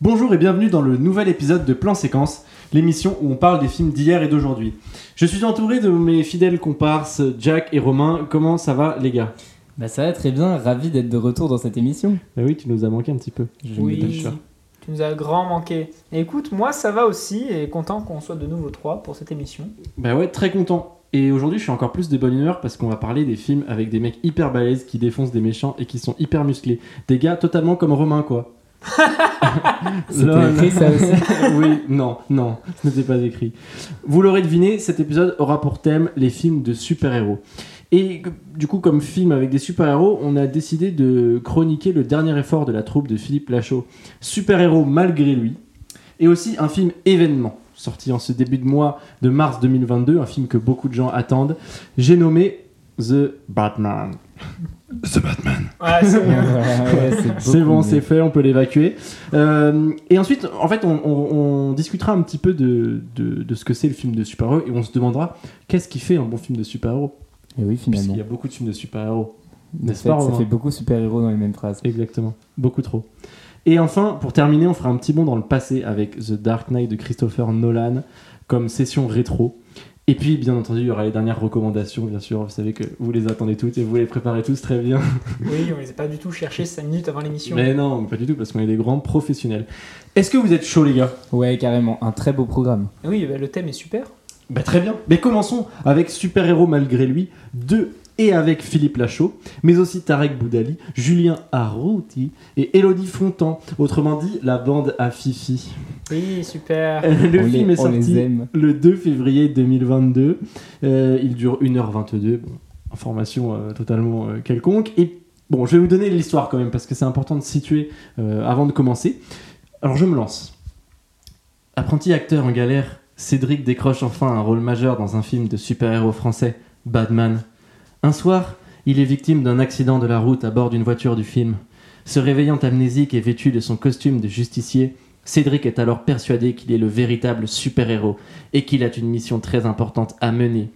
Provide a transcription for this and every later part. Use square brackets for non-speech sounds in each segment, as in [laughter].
Bonjour et bienvenue dans le nouvel épisode de Plan Séquence, l'émission où on parle des films d'hier et d'aujourd'hui. Je suis entouré de mes fidèles comparses Jack et Romain. Comment ça va les gars? Bah ça va très bien, ravi d'être de retour dans cette émission. Bah oui, tu nous as manqué un petit peu. Je Oui. Tu nous as grand manqué. Et écoute, moi ça va aussi et content qu'on soit de nouveau trois pour cette émission. Bah ouais, très content. Et aujourd'hui, je suis encore plus de bonne humeur parce qu'on va parler des films avec des mecs hyper balèzes qui défoncent des méchants et qui sont hyper musclés. Des gars totalement comme Romain, quoi. [laughs] C'était écrit ça aussi [laughs] oui, non, non, ce n'était pas écrit. Vous l'aurez deviné, cet épisode aura pour thème les films de super-héros. Et du coup, comme film avec des super-héros, on a décidé de chroniquer le dernier effort de la troupe de Philippe Lachaud, Super-héros malgré lui, et aussi un film événement, sorti en ce début de mois de mars 2022, un film que beaucoup de gens attendent. J'ai nommé The Batman. The Batman. Ouais, c'est [laughs] bien. Ouais, c'est bon, c'est fait, on peut l'évacuer. Euh, et ensuite, en fait, on, on- on discutera un petit peu de, de, de ce que c'est le film de super-héros et on se demandera qu'est-ce qui fait un bon film de super-héros. Et oui, finalement. Puisqu'il y a beaucoup de films de super-héros. N'est-ce pas, ça fait beaucoup super-héros dans les mêmes phrases. Exactement, beaucoup trop. Et enfin, pour terminer, on fera un petit bond dans le passé avec The Dark Knight de Christopher Nolan comme session rétro. Et puis, bien entendu, il y aura les dernières recommandations, bien sûr. Vous savez que vous les attendez toutes et vous les préparez tous très bien. [laughs] Oui, on les a pas du tout cherchés 5 minutes avant l'émission. Mais non, pas du tout, parce qu'on est des grands professionnels. Est-ce que vous êtes chaud, les gars? Ouais, carrément, un très beau programme. Oui, bah, le thème est super. Bah, très bien. Mais commençons avec Super Héros malgré lui 2 et avec Philippe Lachaud, mais aussi Tarek Boudali, Julien Arrouti et Elodie Fontan, autrement dit la bande à Fifi. Oui, super. Euh, Le on film les, est sorti le 2 février 2022. Euh, il dure 1h22. Bon, information euh, totalement euh, quelconque. Et bon, je vais vous donner l'histoire quand même parce que c'est important de situer euh, avant de commencer. Alors je me lance. Apprenti acteur en galère, Cédric décroche enfin un rôle majeur dans un film de super-héros français, Batman. Un soir, il est victime d'un accident de la route à bord d'une voiture du film. Se réveillant amnésique et vêtu de son costume de justicier, Cédric est alors persuadé qu'il est le véritable super-héros et qu'il a une mission très importante à mener.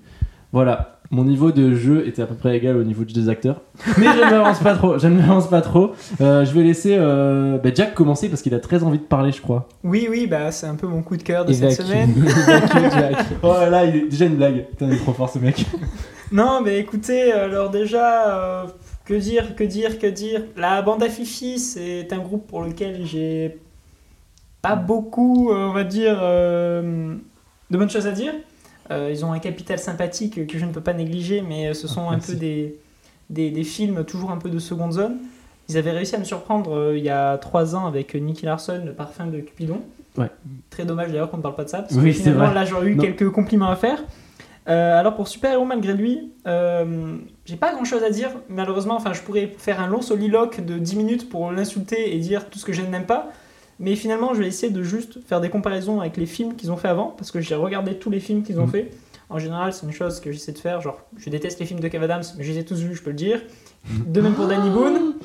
Voilà, mon niveau de jeu était à peu près égal au niveau des deux acteurs. Mais je ne m'avance pas trop, je ne m'avance pas trop. Euh, je vais laisser euh, bah, Jack commencer parce qu'il a très envie de parler, je crois. Oui, oui, bah c'est un peu mon coup de cœur de cette semaine. [laughs] Évacue, Jack. Oh là, il est déjà une blague. Putain, il est trop fort ce mec. Non, mais écoutez, alors déjà, euh, que dire, que dire, que dire La bande à Fifi, c'est un groupe pour lequel j'ai pas beaucoup, euh, on va dire, euh, de bonnes choses à dire. Euh, ils ont un capital sympathique que je ne peux pas négliger, mais ce sont un Merci. peu des, des, des films toujours un peu de seconde zone. Ils avaient réussi à me surprendre euh, il y a trois ans avec Nicky Larson, le parfum de Cupidon. Ouais. Très dommage d'ailleurs qu'on ne parle pas de ça, parce Oui, que c'est finalement là j'aurais eu Non. quelques compliments à faire. Euh, alors pour Super Héros malgré lui, euh, j'ai pas grand chose à dire. Malheureusement, enfin je pourrais faire un long soliloque de 10 minutes pour l'insulter et dire tout ce que je n'aime pas. Mais finalement, je vais essayer de juste faire des comparaisons avec les films qu'ils ont fait avant, parce que j'ai regardé tous les films qu'ils ont Mhm. fait. En général, c'est une chose que j'essaie de faire. Genre, je déteste les films de Kev Adams, mais je les ai tous vus, je peux le dire. De même pour Danny Boone. [laughs]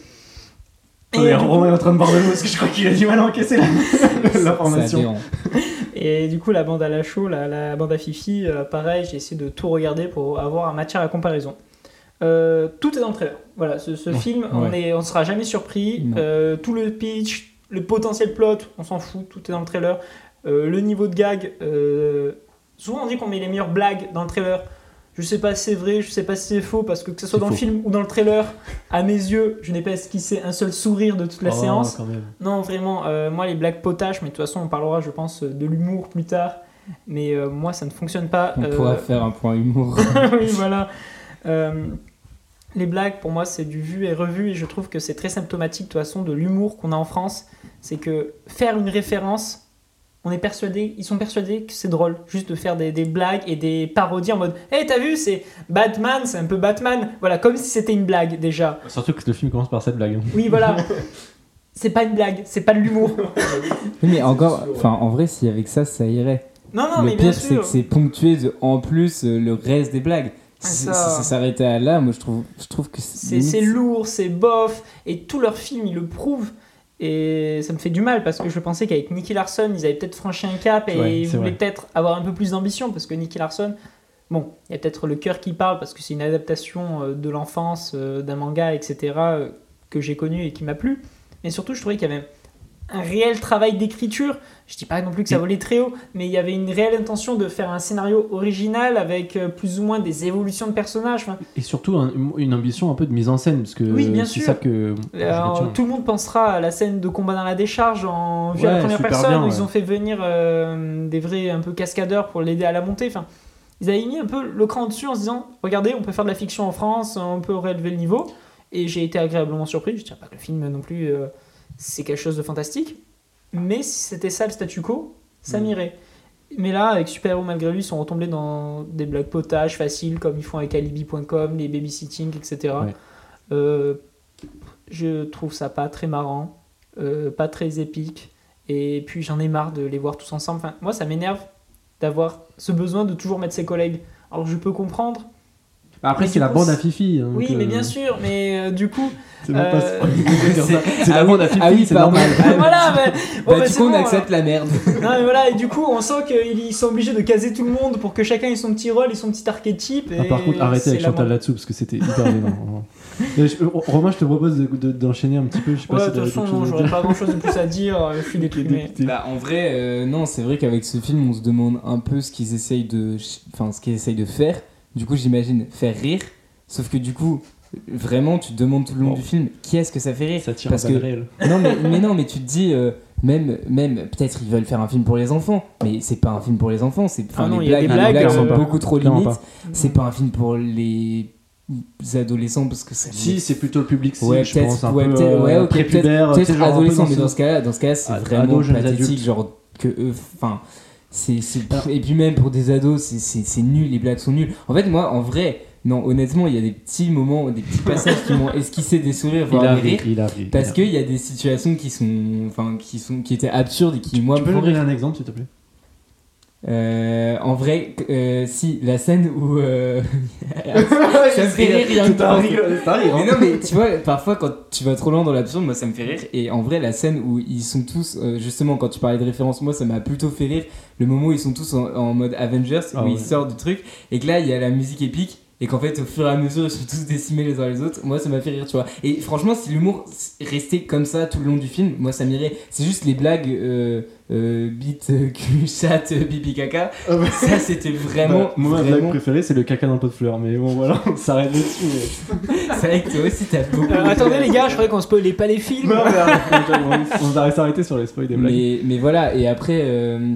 Et du coup- Romain est en train de barrer parce que je crois qu'il a du mal à encaisser la-. [laughs] Et du coup, la bande à la show, la, la bande à Fifi, euh, pareil, j'ai essayé de tout regarder pour avoir un matière à comparaison. Euh, tout est dans le trailer. Voilà, ce, ce Ouais, film, on on sera jamais surpris. Euh, tout le pitch, le potentiel plot, on s'en fout, tout est dans le trailer. Euh, le niveau de gag, euh, souvent on dit qu'on met les meilleures blagues dans le trailer. Je sais pas si c'est vrai, je sais pas si c'est faux, parce que que ce soit dans le film ou dans le trailer, à mes yeux, je n'ai pas esquissé un seul sourire de toute la Oh, séance. quand même. Non, vraiment, euh, moi les blagues potaches, mais de toute façon on parlera, je pense, de l'humour plus tard. Mais euh, moi ça ne fonctionne pas. On Euh, pourra faire un point humour. [laughs] oui, voilà. Les blagues, pour moi, c'est du vu et revu, et je trouve que c'est très symptomatique de toute façon de l'humour qu'on a en France. C'est que faire une référence, on est persuadé, ils sont persuadés que c'est drôle, juste de faire des, des blagues et des parodies en mode, hé, t'as vu, c'est Batman, c'est un peu Batman. Voilà, comme si c'était une blague déjà. Surtout que le film commence par cette blague. Oui, voilà. [laughs] c'est pas une blague, c'est pas de l'humour. [laughs] Oui, mais encore, enfin, en vrai, si avec ça, ça irait. Non, non, le mais bien pire, c'est que c'est ponctué de, en plus euh, le reste des blagues. Si ça. si ça s'arrêtait à là, moi je trouve, je trouve que C'est c'est lourd, c'est bof, et tous leurs films, ils le prouvent. Et ça me fait du mal parce que je pensais qu'avec Nicky Larson, ils avaient peut-être franchi un cap et Ouais, ils voulaient peut-être avoir un peu plus d'ambition parce que Nicky Larson, bon, il y a peut-être le cœur qui parle parce que c'est une adaptation euh, de l'enfance, euh, d'un manga, etc., euh, que j'ai connu et qui m'a plu. Mais surtout, je trouvais qu'il y avait un réel travail d'écriture. Je dis pas non plus que ça volait très haut, mais il y avait une réelle intention de faire un scénario original avec euh, plus ou moins des évolutions de personnages. Enfin, Et surtout un- une ambition un peu de mise en scène, parce que Oui, bien c'est sûr. ça que. Alors, retiens. tout le monde pensera à la scène de combat dans la décharge en vue à la première personne bien, où ouais. ils ont fait venir euh, des vrais un peu cascadeurs pour l'aider à la montée. Enfin, ils avaient mis un peu le cran dessus en se disant regardez, on peut faire de la fiction en France, on peut relever le niveau. Et j'ai été agréablement surpris. Je ne dirais pas que le film non plus euh, c'est quelque chose de fantastique, mais si c'était ça le statu quo, ça Mm. m'irait. Mais là, avec Super Héros malgré lui, ils sont retombés dans des blagues potages faciles comme ils font avec Alibi.com, les babysitting, etc. Ouais. Euh, je trouve ça pas très marrant, euh, pas très épique, et puis j'en ai marre de les voir tous ensemble. Enfin, moi, ça m'énerve d'avoir ce besoin de toujours mettre ses collègues. Alors je peux comprendre. Après, Mais c'est la bande à Fifi. hein, oui, mais euh, bien sûr, mais euh, du coup, C'est même pas Euh, C'est [laughs] la Ah oui, bande à Fifi, ah oui, c'est normal. Ah, voilà, mais, [laughs] bon, Bah, mais du coup, on accepte la merde. [laughs] Non, mais voilà, et du coup, on sent qu'ils sont obligés de caser tout le monde pour que chacun ait son petit rôle et son petit archétype. Ah, par contre, arrêtez avec la Chantal là-dessous parce que c'était hyper gênant. Je- Romain, je te propose de- de- d'enchaîner un petit peu. Je sais pas Ouais, si de toute façon, non, j'aurais pas grand chose de plus à dire, euh, je suis déprimé. Bah, en vrai, euh, non, c'est vrai qu'avec ce film, on se demande un peu ce qu'ils essayent de, enfin, ce qu'ils essayent de faire. Du coup, j'imagine faire rire. Sauf que du coup, vraiment, tu te demandes tout le long Bon. du film, qui est-ce que ça fait rire Ça tire Parce balles que-. Non, mais, mais non, mais tu te dis, euh, même, même peut-être ils veulent faire un film pour les enfants, mais c'est pas un film pour les enfants. C'est, enfin, Ah les a des blagues, les blagues, blagues euh, sont pas. beaucoup trop limites. C'est pas un film pour les adolescents parce que. Si, c'est plutôt le public cible, Ouais, je peut-être, pense. Un ouais, peu euh, ouais, ok, peut-être- prépubère, tu sais, Peut-être genre un peu adolescent, dans mais ce- dans ce cas-là, dans ce cas, c'est vraiment pathétique, genre que eux, enfin, c'est, c'est- et puis même pour des ados, c'est, c'est, c'est nul, les blagues sont nulles. En fait, moi, en vrai, non, honnêtement, il y a des petits moments, des petits passages qui m'ont esquissé des sourires, Il voire a des ri, rires, il parce il qu'il y a des situations qui sont, enfin, qui sont, qui étaient absurdes et qui, moi, Tu me peux font donner un exemple, s'il te plaît? Euh, en vrai, euh, si, la scène où, euh, [laughs] ça me fait rire C'est un rire, un rire, hein. mais non, mais tu vois, parfois quand tu vas trop loin dans l'absurde, moi ça me fait rire. Et en vrai, la scène où ils sont tous, euh, justement, quand tu parlais de référence, moi ça m'a plutôt fait rire. Le moment où ils sont tous en, en mode Avengers, Ah où ouais. ils sortent du truc, et que là il y a la musique épique. Et qu'en fait, au fur et à mesure, ils sont tous décimés les uns les autres. Moi, ça m'a fait rire, tu vois. Et franchement, si l'humour restait comme ça tout le long du film, moi, ça m'irait. C'est juste les blagues euh, euh, bite, euh, [laughs] cul, chat, euh, pipi, caca. Ah. Ça, c'était vraiment. Bah, Moi, ma blague préférée, c'est le caca dans le pot de fleurs. Mais bon, voilà, on s'arrête là-dessus. mais- [laughs] C'est vrai que toi aussi, t'as beaucoup. Euh, attendez les gars, je croyais qu'on spoilait pas les films. Non, mais on va s'arrêter sur les spoils des blagues. Mais, mais voilà, et après, euh,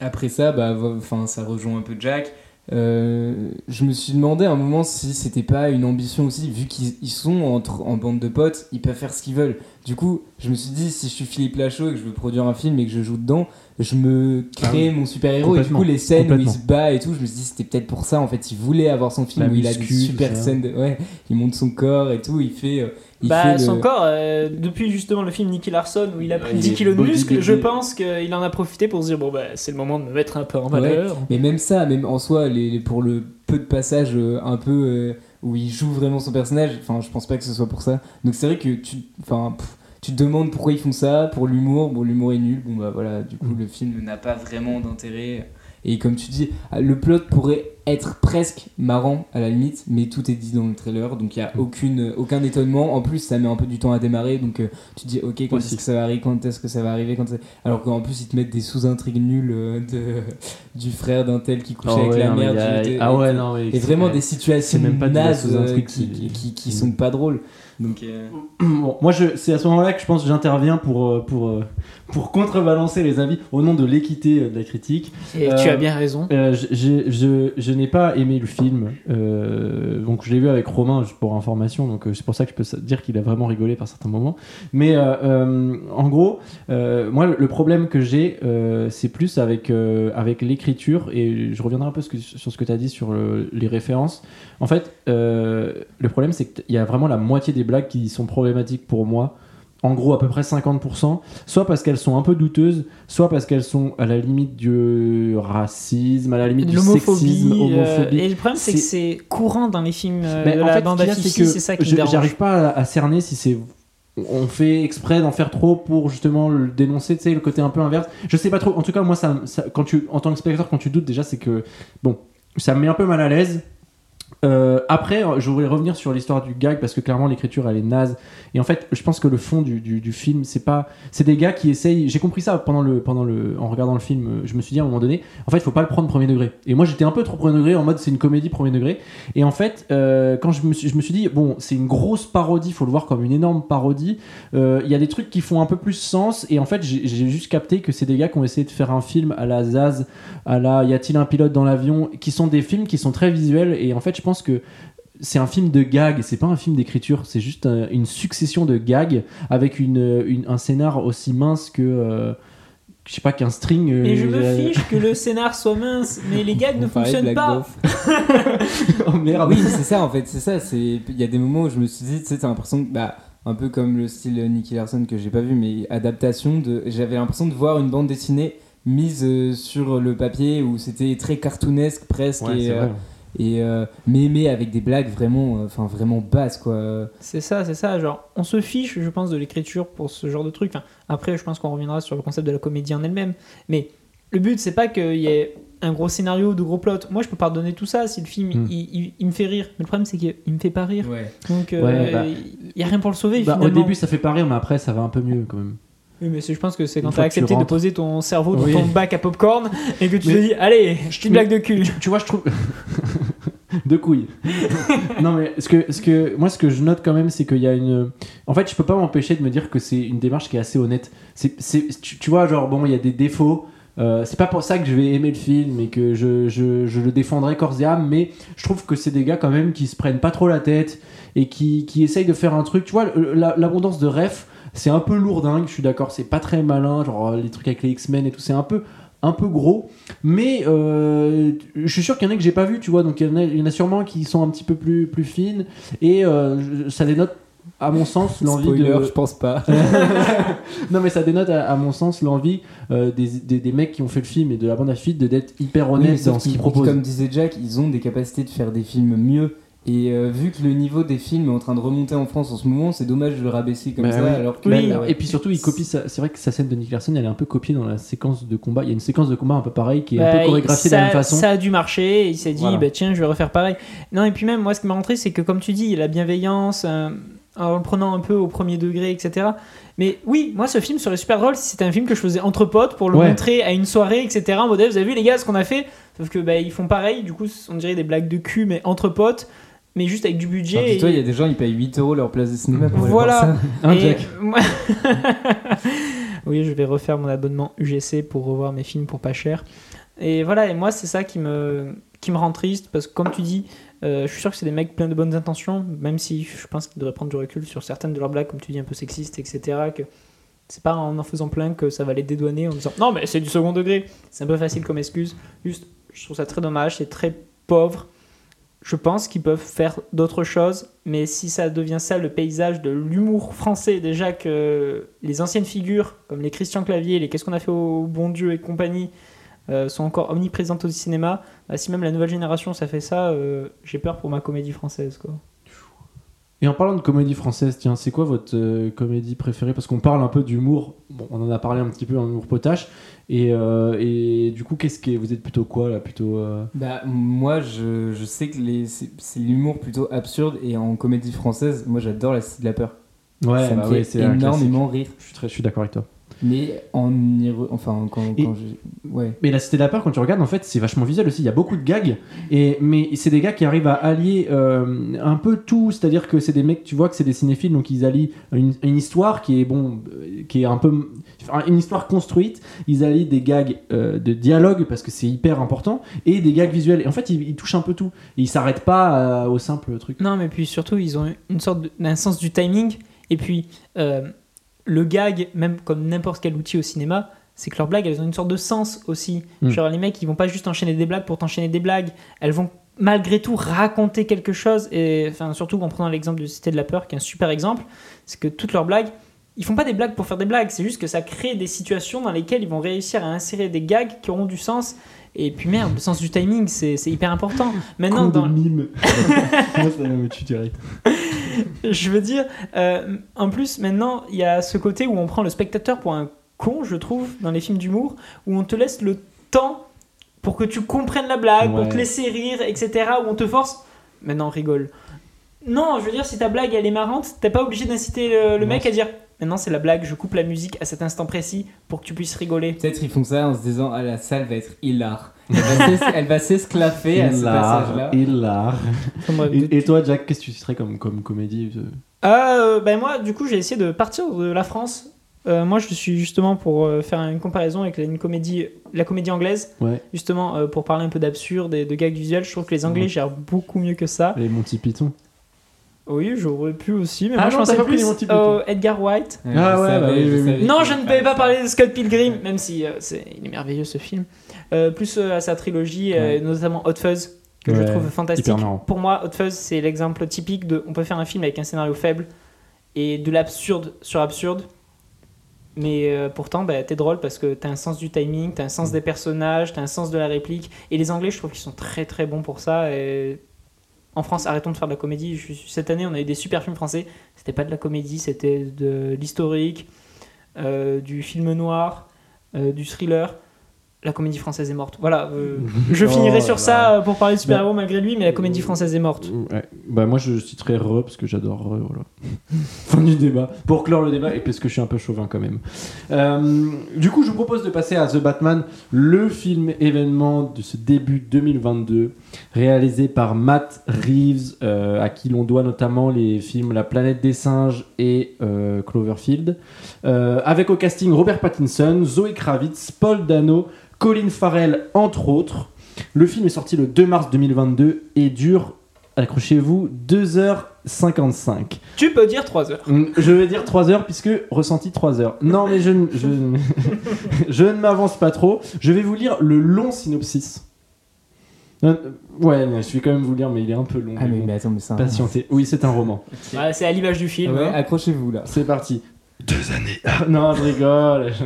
après ça, bah, enfin, ça rejoint un peu Jack. Euh, je me suis demandé à un moment si c'était pas une ambition aussi, vu qu'ils ils sont entre, en bande de potes, ils peuvent faire ce qu'ils veulent. Du coup, je me suis dit, si je suis Philippe Lachaud et que je veux produire un film et que je joue dedans, je me crée mon super-héros. Et du coup, les scènes où il se bat et tout, je me suis dit, c'était peut-être pour ça. En fait, il voulait avoir son film La où il a des super scènes. De, ouais, il monte son corps et tout, il fait. euh, il Bah, fait le- son corps, euh, depuis justement le film Nicky Larson où il a pris Ouais, il 10 est kilos de muscle, je pense qu'il en a profité pour se dire bon, bah, c'est le moment de me mettre un peu en valeur. Mais même ça, même en soi, les, les- pour le peu de passages euh, un peu euh, où il joue vraiment son personnage, enfin, je pense pas que ce soit pour ça. Donc c'est vrai que tu, enfin, pff, tu te demandes pourquoi ils font ça, pour l'humour. Bon, l'humour est nul. Bon bah voilà, du coup Mm. le film n'a pas vraiment d'intérêt. Et comme tu dis, le plot pourrait être presque marrant à la limite, mais tout est dit dans le trailer, donc il y a Mm. aucune, aucun étonnement. En plus, ça met un peu du temps à démarrer, donc euh, tu te dis ok, quand est-ce que ça va arriver, quand est-ce que ça va arriver, quand alors qu'en plus ils te mettent des sous-intrigues nulles euh, de, [laughs] du frère d'un tel qui couche Ah avec ouais, la mère. a- du- Ah ouais, non, mais Et vraiment des situations même pas nazes euh, qui, qui, qui sont pas drôles. Donc, euh, [clears throat] Bon, moi, je, c'est à ce moment-là que je pense que j'interviens pour, euh, pour, euh, pour contrebalancer les avis au nom de l'équité euh, de la critique. Et Euh, tu as bien raison. Euh, je, je, je, je n'ai pas aimé le film, euh, donc je l'ai vu avec Romain juste pour information, donc euh, c'est pour ça que je peux dire qu'il a vraiment rigolé par certains moments. Mais euh, en gros, moi le- problème que j'ai, c'est plus avec, avec l'écriture, et je reviendrai un peu sur ce que tu as dit sur le- les références. En fait, le problème c'est qu'il y a vraiment la moitié des blagues qui sont problématiques pour moi. En gros, à peu près 50%, soit parce qu'elles sont un peu douteuses, soit parce qu'elles sont à la limite du racisme, à la limite du sexisme, euh, homophobie. et le problème, c'est que C'est- courant dans les films euh, de en la fait, bande à c'est que c'est ça qui j'arrive pas à, à cerner si c'est on fait exprès d'en faire trop pour justement le dénoncer, tu sais, le côté un peu inverse. Je sais pas trop. En tout cas, moi, ça, ça- quand tu, en tant que spectateur, quand tu doutes, déjà, c'est que bon, ça me met un peu mal à l'aise. Euh, après, je voudrais revenir sur l'histoire du gag parce que clairement l'écriture elle est naze. Et en fait, je pense que le fond du, du, film, c'est pas, c'est des gars qui essayent. J'ai compris ça pendant le, pendant le, en regardant le film. Je me suis dit à un moment donné, en fait, il faut pas le prendre premier degré. Et moi, j'étais un peu trop premier degré en mode c'est une comédie premier degré. Et en fait, euh, quand je me suis, je me suis dit bon, c'est une grosse parodie, faut le voir comme une énorme parodie. Euh, Il y a des trucs qui font un peu plus sens. Et en fait, j'ai juste capté que c'est des gars qui ont essayé de faire un film à la Zaz, à la Y a-t-il un pilote dans l'avion, qui sont des films qui sont très visuels. Et en fait, je pense que c'est un film de gags, c'est pas un film d'écriture, c'est juste un- une succession de gags avec une, une- un scénar aussi mince que. euh, je sais pas, qu'un string. euh, Et je me euh, fiche que le [laughs] scénar soit mince, mais les gags ne On fonctionnent pas. [laughs] Oh merde. Oui, c'est ça en fait, c'est ça. C'est il y a des moments où je me suis dit, tu sais, t'as l'impression que bah un peu comme le style Nicky Larson que j'ai pas vu, mais adaptation de. J'avais l'impression de voir une bande dessinée mise euh, sur le papier où c'était très cartoonesque presque Ouais, et, euh. Et euh, mais mais avec des blagues vraiment, euh, enfin vraiment basses quoi. C'est ça, c'est ça. Genre, on se fiche, je pense, de l'écriture pour ce genre de truc. Enfin, après, je pense qu'on reviendra sur le concept de la comédie en elle-même. Mais le but, c'est pas qu'il y ait un gros scénario, de gros plots. Moi, je peux pardonner tout ça si le film Mm. il, il- il me fait rire. Mais le problème, c'est qu'il me fait pas rire. Ouais. Donc, euh, Ouais, bah- il y a rien pour le sauver. Bah, au début, ça fait pas rire, mais après, ça va un peu mieux quand même. Oui, mais je pense que c'est Une quand t'as accepté de poser ton cerveau dans Oui. ton bac à popcorn et que tu Mais- te dis, allez, je te Mais- blague de cul. Tu, tu vois, je trouve. [laughs] de couilles. [laughs] non, mais ce que, ce que, moi, ce que je note quand même, c'est qu'il y a une. En fait, je peux pas m'empêcher de me dire que c'est une démarche qui est assez honnête. C'est, c'est, tu, tu vois, genre, bon, il y a des défauts. Euh, c'est pas pour ça que je vais aimer le film et que je, je, je le défendrai corps et âme, mais je trouve que c'est des gars quand même qui se prennent pas trop la tête et qui, qui essayent de faire un truc. Tu vois, l'abondance de refs, c'est un peu lourdingue, je suis d'accord, c'est pas très malin, genre euh, les trucs avec les X-Men et tout, c'est un peu, un peu gros, mais euh, je suis sûr qu'il y en a que j'ai pas vu, tu vois, donc il y, en a- il y en a sûrement qui sont un petit peu plus, plus fines et euh, ça dénote, à mon sens, l'envie de. je pense pas. [laughs] non, mais ça dénote, à, à mon sens, l'envie euh, des, des, des mecs qui ont fait le film et de la bande à suite de d'être hyper Oui, honnêtes sauf dans ce qu'ils- proposent. Comme disait Jack, ils ont des capacités de faire des films mieux. Et euh, vu que le niveau des films est en train de remonter en France en ce moment, c'est dommage de le rabaisser comme Bah ça. oui. Alors que Oui, bah ouais. Et puis surtout, il copie. sa- C'est vrai que sa scène de Nick Larson, elle est un peu copiée dans la séquence de combat. Il y a une séquence de combat un peu pareille qui est un Bah, peu chorégraphiée de la même façon. Ça a dû marcher, et il s'est dit, Voilà. bah, tiens, je vais refaire pareil. Non, et puis même, moi, ce qui m'a rentré, c'est que, comme tu dis, il y a la bienveillance, euh, en le prenant un peu au premier degré, etc. Mais oui, moi, ce film serait super drôle si c'était un film que je faisais entre potes pour le Ouais. montrer à une soirée, etc. En mode, Eh, vous avez vu, les gars, ce qu'on a fait? Sauf que, bah, ils font pareil, du coup, on dirait des blagues de cul, mais entre potes, mais juste avec du budget. Enfin, dis-toi, et- il y a des gens, ils payent 8 euros leur place de cinéma pour aller Voilà. voir ça. Hein, Jack [laughs] oui, je vais refaire mon abonnement UGC pour revoir mes films pour pas cher. Et voilà, et moi, c'est ça qui me, qui me rend triste parce que, comme tu dis, euh, je suis sûr que c'est des mecs pleins de bonnes intentions, même si je pense qu'ils devraient prendre du recul sur certaines de leurs blagues, comme tu dis, un peu sexistes, etc. Que c'est pas en en faisant plein que ça va les dédouaner en disant non, mais c'est du second degré. C'est un peu facile comme excuse. Juste, je trouve ça très dommage, c'est très pauvre. Je pense qu'ils peuvent faire d'autres choses, mais si ça devient ça le paysage de l'humour français, déjà que les anciennes figures, comme les Christian Clavier, les Qu'est-ce qu'on a fait au bon Dieu et compagnie, euh, sont encore omniprésentes au cinéma, bah, si même la nouvelle génération ça fait ça, euh, j'ai peur pour ma comédie française. Quoi. Et en parlant de comédie française, tiens, c'est quoi votre euh, comédie préférée? Parce qu'on parle un peu d'humour. Bon, on en a parlé un petit peu en humour potache. Et, euh, et du coup, qu'est-ce que vous êtes plutôt quoi là? Plutôt. euh, Bah, moi, je, je sais que les- c'est l'humour plutôt absurde. Et en comédie française, moi, j'adore la Cité de la Peur. Ouais, ça me bah fait ouais, énormément rire. Je suis très, je suis d'accord avec toi. Mais en y re- Enfin, quand, Et- quand j'ai. Ouais. Mais la Cité de la Peur, quand tu regardes, en fait, c'est vachement visuel aussi. Il y a beaucoup de gags, et mais c'est des gars qui arrivent à allier euh, un peu tout. C'est-à-dire que c'est des mecs, tu vois, que c'est des cinéphiles, donc ils allient une, une histoire qui est bon, euh, qui est un peu enfin, une histoire construite. Ils allient des gags euh, de dialogue parce que c'est hyper important, et des gags visuels. Et en fait, ils, ils touchent un peu tout. Et ils s'arrêtent pas euh, au simple truc. Non, mais puis surtout, ils ont une sorte d'un sens du timing, et puis euh, le gag, même comme n'importe quel outil au cinéma, c'est que leurs blagues, elles ont une sorte de sens aussi. Mm. Genre, les mecs, ils vont pas juste enchaîner des blagues pour t'enchaîner des blagues, elles vont malgré tout raconter quelque chose, et enfin, surtout en prenant l'exemple de Cité de la Peur, qui est un super exemple, c'est que toutes leurs blagues, ils font pas des blagues pour faire des blagues, c'est juste que ça crée des situations dans lesquelles ils vont réussir à insérer des gags qui auront du sens. Et puis merde, le sens du timing, c'est c'est hyper important. Maintenant, Coup de dans, mime. [laughs] Direct. je veux dire, euh, en plus, maintenant, il y a ce côté où on prend le spectateur pour un con, je trouve, dans les films d'humour, où on te laisse le temps pour que tu comprennes la blague, pour Ouais. te laisser rire, etc. Où on te force. Maintenant, rigole. Non, je veux dire, si ta blague elle est marrante, t'es pas obligé d'inciter le, mec à dire Maintenant, c'est la blague, je coupe la musique à cet instant précis pour que tu puisses rigoler. Peut-être ils font ça en se disant ah la salle va être hilar. Elle va s'es- Elle va s'esclaffer à ce passage-là. Hilar, Et, et toi, Jack, qu'est-ce que tu citerais comme, comme comédie euh? Euh, ben moi, du coup, j'ai essayé de partir de la France. Euh, moi, je suis justement pour euh, faire une comparaison avec la, une comédie, la comédie anglaise, Ouais, justement euh, pour parler un peu d'absurde et de gags visuels. Je trouve que les Anglais gèrent beaucoup mieux que ça. les Monty Python. Oui, j'aurais pu aussi, mais Ah moi je non, t'as pensais plus au Edgar White. Ah je ouais, savais, bah oui, je oui, savais oui. Non, je ne pouvais pas parler de Scott Pilgrim, même si euh, c'est, il est merveilleux ce film. Euh, plus euh, à sa trilogie, euh, Ouais. notamment Hot Fuzz, que je trouve fantastique. Pour moi, Hot Fuzz, c'est l'exemple typique de on peut faire un film avec un scénario faible et de l'absurde sur absurde. Mais euh, pourtant, bah, t'es drôle parce que t'as un sens du timing, t'as un sens des personnages, t'as un sens de la réplique. Et les Anglais, je trouve qu'ils sont très très bons pour ça. Et en France, arrêtons de faire de la comédie. Cette année, on a eu des super films français. C'était pas de la comédie, c'était de l'historique, euh, du film noir, euh, du thriller. La comédie française est morte. Voilà, euh, [laughs] je finirai Oh sur ça euh, pour parler de super-héros malgré lui, mais la comédie française est morte. Ouais. Bah moi je citerai Re parce que j'adore Re, voilà. [laughs] fin du débat. Pour clore le débat et parce que je suis un peu chauvin quand même. Euh, du coup je vous propose de passer à The Batman, le film événement de ce début 2022, réalisé par Matt Reeves, euh, à qui l'on doit notamment les films La planète des singes et euh, Cloverfield. Euh, avec au casting Robert Pattinson, Zoe Kravitz, Paul Dano, Colin Farrell entre autres. Le film est sorti le 2 mars 2022 et dure, accrochez-vous, 2h55. Tu peux dire 3 heures. Hum, Je vais dire 3 heures puisque ressenti 3 heures. Non mais je, ne- je, ne- [laughs] je ne m'avance pas trop. Je vais vous lire le long synopsis. Euh, ouais, je vais quand même vous lire mais il est un peu long. Ah mais mais, bon. mais attends mais ça. Patientez. Oui, c'est un roman. Ouais, c'est à l'image du film. Ouais, hein. accrochez-vous là. C'est parti. Deux années. Ah, non, je rigole. [laughs]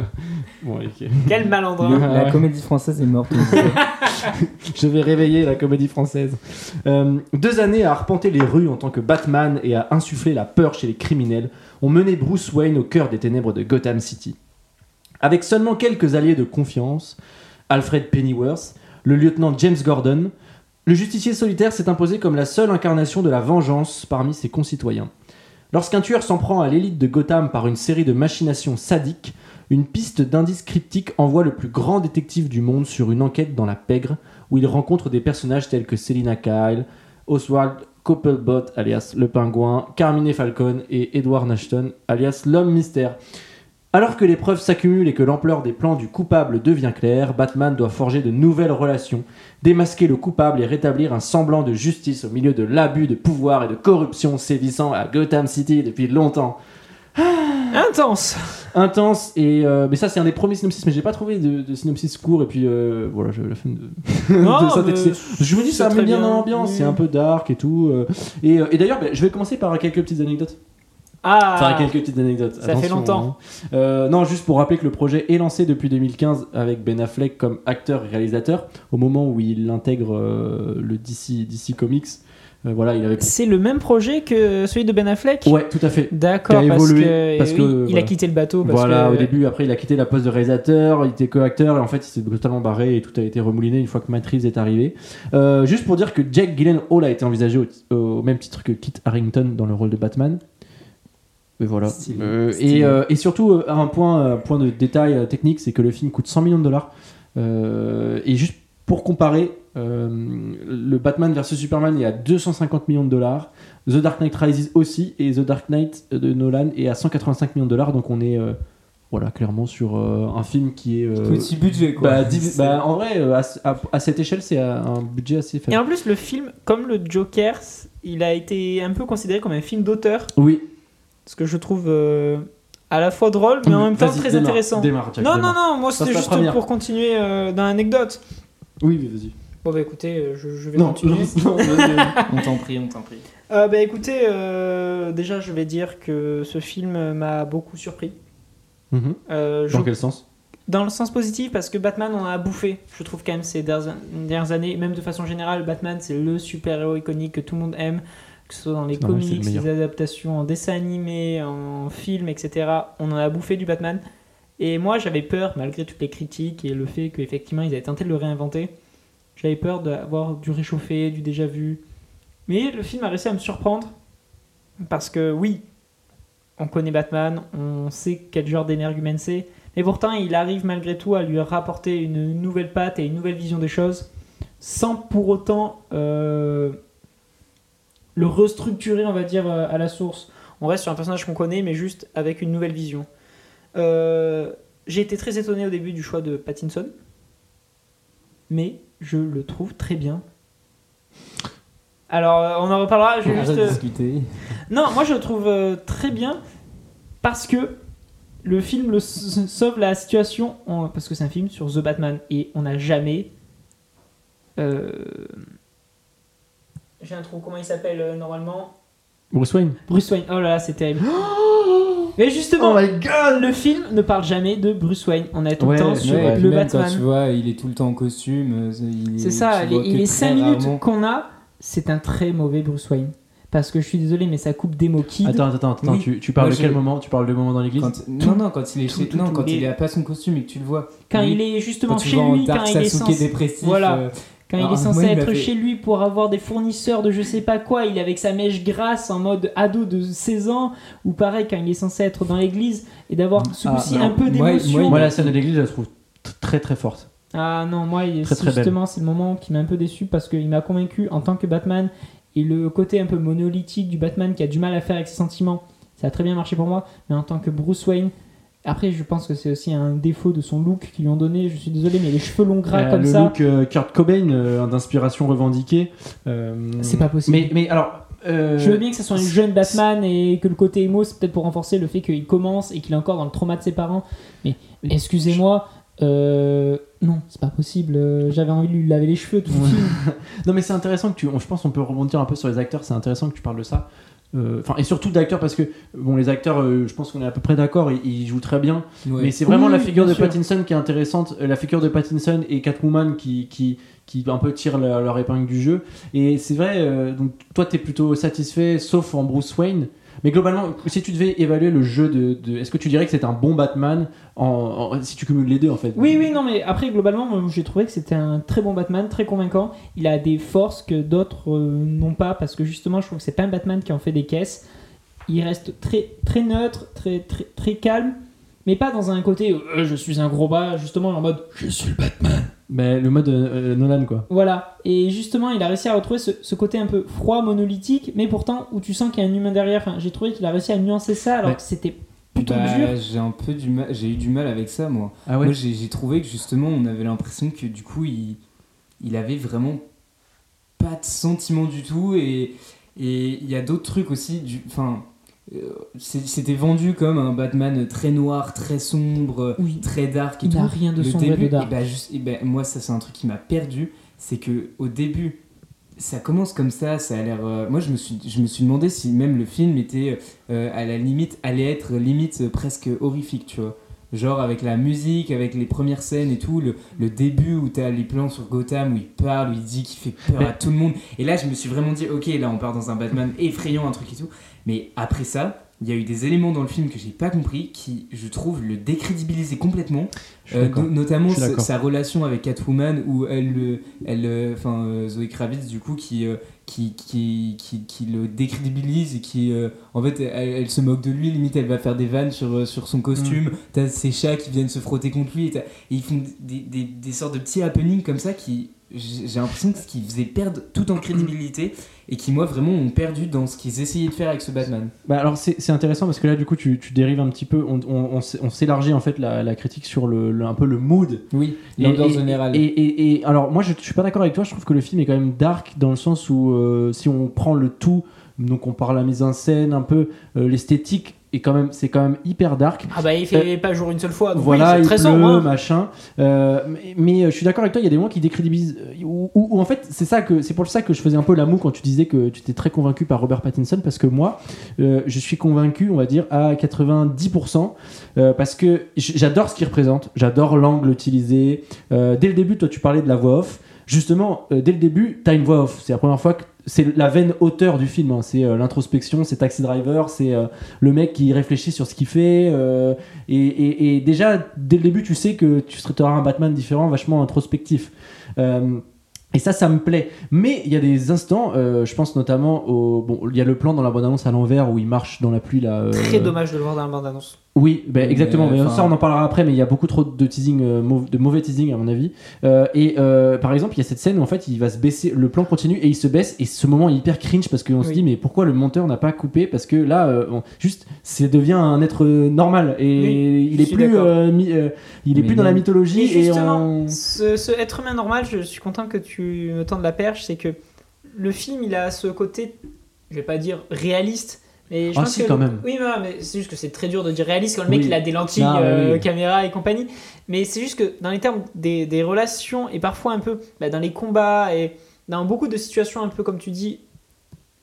Bon, ok. Quel malandrin. La comédie française est morte. [laughs] Je vais réveiller la comédie française. Euh, deux années à arpenter les rues en tant que Batman et à insuffler la peur chez les criminels ont mené Bruce Wayne au cœur des ténèbres de Gotham City. Avec seulement quelques alliés de confiance, Alfred Pennyworth, le lieutenant James Gordon, le justicier solitaire s'est imposé comme la seule incarnation de la vengeance parmi ses concitoyens. Lorsqu'un tueur s'en prend à l'élite de Gotham par une série de machinations sadiques, une piste d'indices cryptiques envoie le plus grand détective du monde sur une enquête dans la pègre où il rencontre des personnages tels que Selina Kyle, Oswald Cobblepot alias le pingouin, Carmine Falcon et Edward Ashton alias l'homme mystère. Alors que les preuves s'accumulent et que l'ampleur des plans du coupable devient claire, Batman doit forger de nouvelles relations, démasquer le coupable et rétablir un semblant de justice au milieu de l'abus de pouvoir et de corruption sévissant à Gotham City depuis longtemps. Intense. Intense et euh, mais ça c'est un des premiers synopsis mais j'ai pas trouvé de, de synopsis court et puis euh, voilà j'ai la fin de, [laughs] Non, de Je me dis ça met bien bien. dans l'ambiance, Oui. c'est un peu dark et tout. euh, et euh, et d'ailleurs, bah, je vais commencer par quelques petites anecdotes. Ah, Enfin, quelques petites anecdotes. ça fait longtemps. hein. Euh, non, juste pour rappeler que le projet est lancé depuis 2015 avec Ben Affleck comme acteur et réalisateur. Au moment où il intègre euh, le DC, DC Comics, euh, voilà, il avait. c'est le même projet que celui de Ben Affleck? Ouais, tout à fait. D'accord, Qui a parce évolué, que, parce oui, que, il a voilà. quitté le bateau parce Voilà, que au début, après, il a quitté la poste de réalisateur, il était co-acteur, et en fait, il s'est totalement barré et tout a été remouliné une fois que Reeves est arrivé. Euh, juste pour dire que Jack Gyllenhaal a été envisagé au, au même titre que Kit Harrington dans le rôle de Batman. Et voilà. Stylé. Euh, Stylé. et, euh, et surtout, euh, un point, euh, point de détail technique, c'est que le film coûte 100 millions de dollars. Euh, et juste pour comparer, euh, le Batman vs Superman est à 250 millions de dollars. The Dark Knight Rises aussi, et The Dark Knight de Nolan est à 185 millions de dollars. Donc on est euh, voilà, clairement sur euh, un film qui est. euh, Petit budget quoi. bah, bah, en vrai, euh, à, à- à cette échelle, c'est un budget assez Et faible. en plus, le film, comme le Joker, il a été un peu considéré comme un film d'auteur, Oui, ce que je trouve euh, à la fois drôle, mais en même temps très démarre, intéressant. démarre, Jack, non, non, démarre. non, moi c'était juste première. pour continuer euh, dans l'anecdote. Oui, vas-y. Bon bah écoutez, euh, je, je vais Non, continuer. [laughs] non. On t'en prie, on t'en prie. Euh, bah écoutez, euh, déjà je vais dire que ce film m'a beaucoup surpris. Mhm. Euh, je- Dans quel sens? Dans le sens positif, parce que Batman on a bouffé, je trouve quand même ces dernières dernières années, même de façon générale, Batman c'est le super-héros iconique que tout le monde aime, que ce soit dans les comics, les adaptations en dessin animé, en film, etc. On en a bouffé du Batman. Et moi j'avais peur, malgré toutes les critiques et le fait qu'effectivement ils avaient tenté de le réinventer, J'avais peur d'avoir du réchauffé, du déjà vu. Mais le film a réussi à me surprendre. Parce que oui, on connaît Batman, on sait quel genre d'énergumène c'est. Mais pourtant, il arrive malgré tout à lui rapporter une nouvelle patte et une nouvelle vision des choses. Sans pour autant euh, le restructurer, on va dire, euh, à la source. On reste sur un personnage qu'on connaît, mais juste avec une nouvelle vision. Euh, J'ai été très étonné au début du choix de Pattinson. Mais je le trouve très bien. Alors, euh, on en reparlera. Je vais juste, de discuter. Non, moi je le trouve très bien parce que le film le sauve la situation en- parce que c'est un film sur The Batman et on n'a jamais. euh, J'ai un trou, comment il s'appelle euh, normalement Bruce Wayne. Bruce Wayne. Oh là là, c'est terrible. [gasps] Mais justement, Oh my god le film ne parle jamais de Bruce Wayne. On est tout Ouais, le temps sur Ouais, le même quand Batman. tu vois, il est tout le temps en costume. euh, c'est- il est- C'est ça, tu les, vois que les très 5 minutes rarement. qu'on a, c'est un très mauvais Bruce Wayne. Parce que je suis désolé, mais ça coupe des mots. Attends, attends, attends, Oui. tu, tu parles Moi, de quel moment? Tu parles du moment dans l'église? Quand- non, non, quand il est tout, chez- tout, non, tout. quand il a pas son costume et que tu le vois. Quand il est justement Quand tu chez vois en lui, quand il est Sasuke censé, dépressif. Voilà. euh, quand il Ah, est censé moi, il être chez lui pour avoir des fournisseurs de je sais pas quoi, il est avec sa mèche grasse en mode ado de 16 ans, ou pareil quand il est censé être dans l'église et d'avoir ce Ah, coup-ci un peu d'émotion. moi, Moi, la scène de l'église, je la trouve très très forte. Ah non, moi, Très, très justement, c'est le moment qui m'a un peu déçu parce qu'il m'a convaincu en tant que Batman et le côté un peu monolithique du Batman qui a du mal à faire avec ses sentiments, ça a très bien marché pour moi, mais en tant que Bruce Wayne, après, je pense que c'est aussi un défaut de son look qu'ils lui ont donné. Je suis désolé, mais les cheveux longs gras Euh, comme le ça, look euh, Kurt Cobain euh, d'inspiration revendiquée. c'est pas possible. Mais, mais alors. Je veux bien que ce soit un jeune Batman et que le côté émo, c'est peut-être pour renforcer le fait qu'il commence et qu'il est encore dans le trauma de ses parents. Mais excusez-moi, euh, non, c'est pas possible. J'avais envie de lui laver les cheveux tout le film. [laughs] Non, mais c'est intéressant que tu. Je pense qu'on peut rebondir un peu sur les acteurs. C'est intéressant que tu parles de ça. Euh, Enfin, et surtout d'acteurs parce que bon, les acteurs, euh, je pense qu'on est à peu près d'accord. Ils, ils jouent très bien. ouais. Mais c'est vraiment Oui, la figure de sûr. Pattinson qui est intéressante. Euh, La figure de Pattinson et Catwoman qui, qui, qui un peu tirent leur, leur épingle du jeu. Et c'est vrai, euh, donc toi, t'es plutôt satisfait, sauf en Bruce Wayne. Mais globalement, si tu devais évaluer le jeu de. Est-ce que tu dirais que c'est un bon Batman en, si tu cumules les deux en fait? Oui, oui, non, mais après, globalement, j'ai trouvé que c'était un très bon Batman, très convaincant. Il a des forces que d'autres euh, n'ont pas, parce que justement, je trouve que c'est pas un Batman qui en fait des caisses. Il reste très, très neutre, très, très, très calme, mais pas dans un côté euh, je suis un gros bas, justement en mode je suis le Batman. Mais le mode euh, euh, Nolan quoi. Voilà, et justement, il a réussi à retrouver ce, ce côté un peu froid, monolithique, mais pourtant où tu sens qu'il y a un humain derrière. Enfin, j'ai trouvé qu'il a réussi à nuancer ça alors Ouais. que c'était plutôt Bah, dur. J'ai un peu du mal, j'ai eu du mal avec ça moi. Ah Moi j'ai trouvé que justement on avait l'impression que du coup il, il avait vraiment pas de sentiment du tout et et il y a d'autres trucs aussi du enfin c'était vendu comme un Batman très noir, très sombre, Oui. très dark et Il tout. n'a rien de le sombre et début, de dark. et ben, juste, et ben, moi ça c'est un truc qui m'a perdu, c'est que au début ça commence comme ça, ça a l'air. euh, moi je me suis, je me suis demandé si même le film était euh, à la limite allait être limite euh, presque horrifique, tu vois. Genre avec la musique, avec les premières scènes et tout, le, le début où t'as les plans sur Gotham où il parle, où il dit qu'il fait peur Mais- à tout le monde. Et là je me suis vraiment dit, ok là on part dans un Batman effrayant, un truc et tout. Mais après ça, il y a eu des éléments dans le film que j'ai pas compris qui, je trouve, le décrédibilisaient complètement. Euh, notamment sa, relation avec Catwoman où elle, le- elle, euh, enfin euh, Zoé Kravitz du coup qui, euh, qui, qui, qui, qui le décrédibilise et qui, euh, en fait, elle, elle se moque de lui. Limite, elle va faire des vannes sur, euh, sur son costume. T'as ses chats qui viennent se frotter contre lui et, ils font des, des, des sortes de petits happenings comme ça qui, j'ai l'impression que ce qui faisait perdre tout en crédibilité et qui moi vraiment ont perdu dans ce qu'ils essayaient de faire avec ce Batman. Bah alors c'est intéressant parce que là du coup tu, tu dérives un petit peu, on, on, on s'é- on s'élargit en fait la, la critique sur le, le- un peu le mood. Oui, l'ambiance générale. Et, et- et- alors moi je, je suis pas d'accord avec toi, je trouve que le film est quand même dark dans le sens où euh, si on prend le tout, donc on parle la mise en scène, un peu euh, l'esthétique est quand même c'est quand même hyper dark. Ah bah il fait pas jour une seule fois. Donc voilà, oui, c'est il très pleut, sombre. hein. machin. Euh, mais, mais, euh, je suis d'accord avec toi, il y a des moments qui décrédibilisent. euh, Ou ou- ou en fait, c'est ça que c'est pour ça que je faisais un peu la moue quand tu disais que tu étais très convaincu par Robert Pattinson, parce que moi, euh, je suis convaincu, on va dire, à 90%, euh, parce que j'adore ce qu'il représente, j'adore l'angle utilisé. Euh, dès le début, toi, tu parlais de la voix off. Justement, euh, dès le début, t'as une voix off. C'est la première fois que c'est la veine auteur du film. hein. C'est euh, l'introspection, c'est Taxi Driver, c'est euh, le mec qui réfléchit sur ce qu'il fait. et, et- déjà, dès le début, tu sais que tu seras- un Batman différent, vachement introspectif. Et ça, ça me plaît. Mais il y a des instants, je pense notamment au. Bon, il y a le plan dans la bande-annonce à l'envers où il marche dans la pluie là. Très dommage de le voir dans la bande-annonce. Oui, ben, Mais, exactement. Mais enfin- ça, on en parlera après. Mais il y a beaucoup trop de teasing, euh, de mauvais teasing à mon avis. Euh, et euh, par exemple, il y a cette scène où en fait, il va se baisser, le plan continue et il se baisse. Et ce moment est hyper cringe parce qu'on se dit mais pourquoi le monteur n'a pas coupé? Parce que là, euh, on- juste, c'est devient un être normal et Oui, il est plus, euh, mi- euh, il est Mais plus dans la mythologie Et et, justement, on- ce, ce être humain normal, je suis content que tu me tendes la perche, c'est que le film, il a ce côté, je vais pas dire réaliste, mais je Ah pense si, que quand même. Oui, mais, c'est juste que c'est très dur de dire réaliste quand le mec Oui. il a des lentilles, euh, oui. caméra et compagnie. Mais c'est juste que dans les termes des, des relations et parfois un peu bah, dans les combats et dans beaucoup de situations un peu comme tu dis,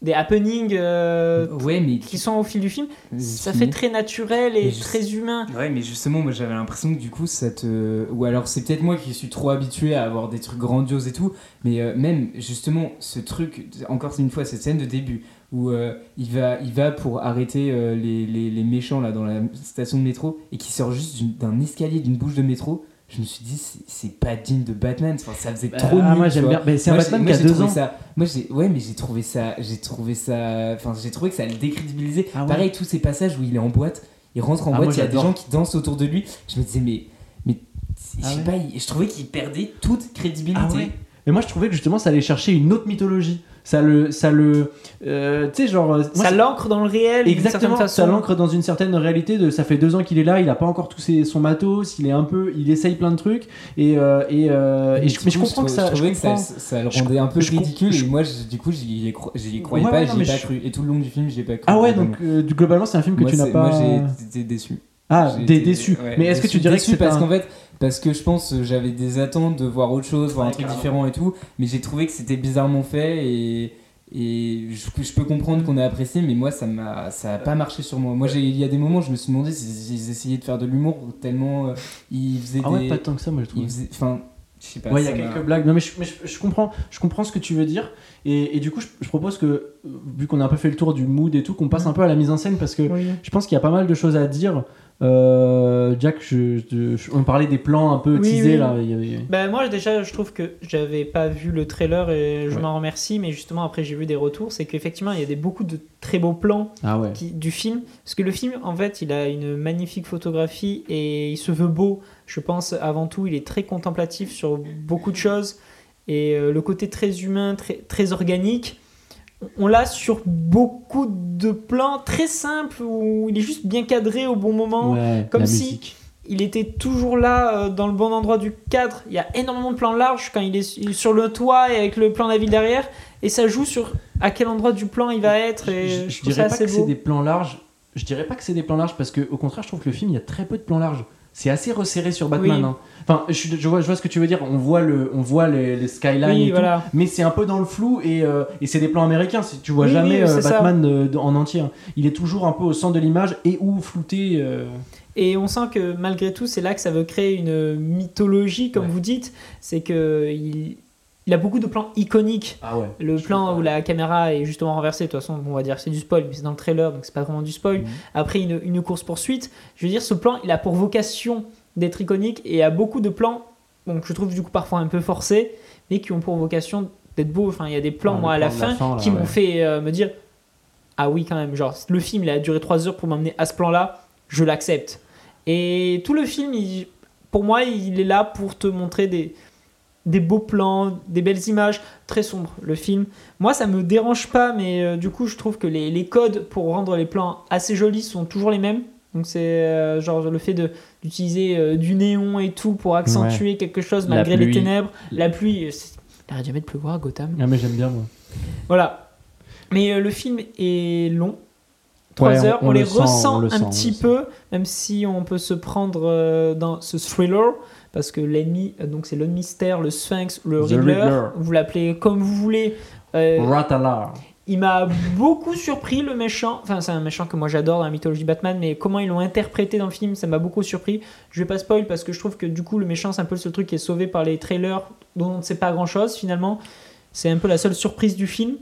des happenings euh, Ouais, mais qui sont au fil du film, ça Fini. fait très naturel et très humain. Ouais, mais justement, moi j'avais l'impression que du coup, ça te. Ou alors c'est peut-être moi qui suis trop habitué à avoir des trucs grandioses et tout, mais euh, même justement, ce truc, encore une fois, cette scène de début où euh, il, va, il va pour arrêter euh, les, les, les méchants là dans la station de métro et qui sort juste d'un escalier, d'une bouche de métro. Je me suis dit, c'est- pas digne de Batman, enfin, ça faisait trop Ah, nul, moi j'aime bien. Mais c'est un Moi, Batman qui a deux ans. Ça, moi, j'ai, ouais, mais j'ai trouvé ça, j'ai trouvé ça, enfin, j'ai trouvé que ça le décrédibilisait. Ah ouais. Pareil, tous ces passages où il est en boîte, il rentre en Ah, boîte, moi, il y a des gens qui dansent autour de lui. Je me disais, mais, mais, je Ah sais ouais. pas, je trouvais qu'il perdait toute crédibilité. Ouais. Mais moi je trouvais que justement ça allait chercher une autre mythologie. Ça le, ça le, euh, tu sais genre. moi, ça l'ancre dans le réel Exactement, ça l'ancre dans une certaine réalité de ça fait deux ans qu'il est là, il a pas encore tout ses- son matos, il est un peu, il essaye plein de trucs et euh, et, euh, et je, Du mais je coup, comprends que ça, je trouvais que ça, le Je- rendait un peu ridicule je- et moi, je- du coup, j'y croyais Ouais, pas, ouais, non, j'y ai pas je- cru. Et tout le long du film, j'y ai pas cru. Ah ouais, donc euh, globalement c'est un film que moi, tu n'as pas. Moi, j'ai été déçu. Ah, J'ai des été- déçu. mais est-ce que tu dirais que déçu c'est parce qu'en fait parce que je pense que j'avais des attentes de voir autre chose, voir un truc différent et tout, mais j'ai trouvé que c'était bizarrement fait et et je, je peux comprendre qu'on a apprécié, mais moi ça m'a ça a pas marché sur moi. Moi j'ai il y a des moments je me suis demandé s'ils ils essayaient de faire de l'humour tellement euh, ils faisaient Ah ouais, des pas tant que ça moi je trouve. enfin je sais pas. Ouais, il y a quelques blagues. Non, mais, je, mais je- je comprends, je comprends ce que tu veux dire. Et, et du coup, je, propose que, euh, vu qu'on a un peu fait le tour du mood et tout, qu'on passe un peu à la mise en scène parce que Oui. je pense qu'il y a pas mal de choses à dire. Euh, Jack, je, je- je- on parlait des plans un peu Oui, teasés oui. là. il y avait- Ben moi déjà je trouve que j'avais pas vu le trailer et je Ouais. m'en remercie mais justement après j'ai vu des retours c'est qu'effectivement il y a des, beaucoup de très beaux plans Ah ouais. qui- du film parce que le film en fait il a une magnifique photographie et il se veut beau je pense avant tout il est très contemplatif sur beaucoup de choses et euh, le côté très humain très, très organique on l'a sur beaucoup de plans très simples où il est juste bien cadré au bon moment Ouais, comme si- musique. il était toujours là euh, dans le bon endroit du cadre. Il y a énormément de plans larges quand il est sur le toit et avec le plan de la ville derrière. Et ça joue sur à quel endroit du plan il va être. Et je, je, je trouve dirais pas que c'est des plans larges. Je dirais pas que c'est des plans larges parce que au contraire, je trouve que le film il y a très peu de plans larges. C'est assez resserré sur Batman. Oui. hein. Enfin, je, vois, je vois ce que tu veux dire. On voit le, on voit les, les skylines Oui, et tout, voilà. mais c'est un peu dans le flou et, euh, et c'est des plans américains. Tu vois Oui, jamais oui, euh. Batman euh, de- en entier. hein. Il est toujours un peu au centre de l'image et ou flouté. euh, Et on sent que malgré tout, c'est là que ça veut créer une mythologie, comme Ouais. vous dites. C'est que il, il a beaucoup de plans iconiques. Ah ouais. Le plan où la caméra est justement renversée, de toute façon, on va dire que c'est du spoil, mais c'est dans le trailer, donc c'est pas vraiment du spoil. Mhm. Après une, une course-poursuite, je veux dire, ce plan, il a pour vocation d'être iconique et a beaucoup de plans, donc je trouve du coup parfois un peu forcés, mais qui ont pour vocation d'être beaux. Enfin, il y a des plans, moi, à la fin, là, qui m'ont fait euh, me dire Ah oui, quand même, genre, le film, il a duré 3 heures pour m'amener à ce plan-là, je l'accepte. Et tout le film, il- pour moi, il est là pour te montrer des, des beaux plans, des belles images, très sombre le film. Moi, ça me dérange pas, mais euh, du coup, je trouve que les, les codes pour rendre les plans assez jolis sont toujours les mêmes. Donc c'est euh, genre le fait de d'utiliser euh, du néon et tout pour accentuer quelque chose malgré les ténèbres. La pluie, euh, il arrête jamais de pleuvoir à Gotham. Ah mais j'aime bien moi. Voilà. Mais euh, le film est long. 3 Ouais, on- heures, on, on les le sent, ressent on le un sent, petit peu, même si on peut se prendre dans ce thriller, parce que l'ennemi, donc c'est le mystère, le Sphinx, le Riddler, Riddler. vous l'appelez comme vous voulez. Ratalar. Il m'a beaucoup surpris le méchant. Enfin, c'est un méchant que moi j'adore dans la mythologie Batman, mais comment ils l'ont interprété dans le film, ça m'a beaucoup surpris. Je vais pas spoil parce que je trouve que du coup le méchant c'est un peu le seul truc qui est sauvé par les trailers dont on ne sait pas grand chose finalement. C'est un peu la seule surprise du film.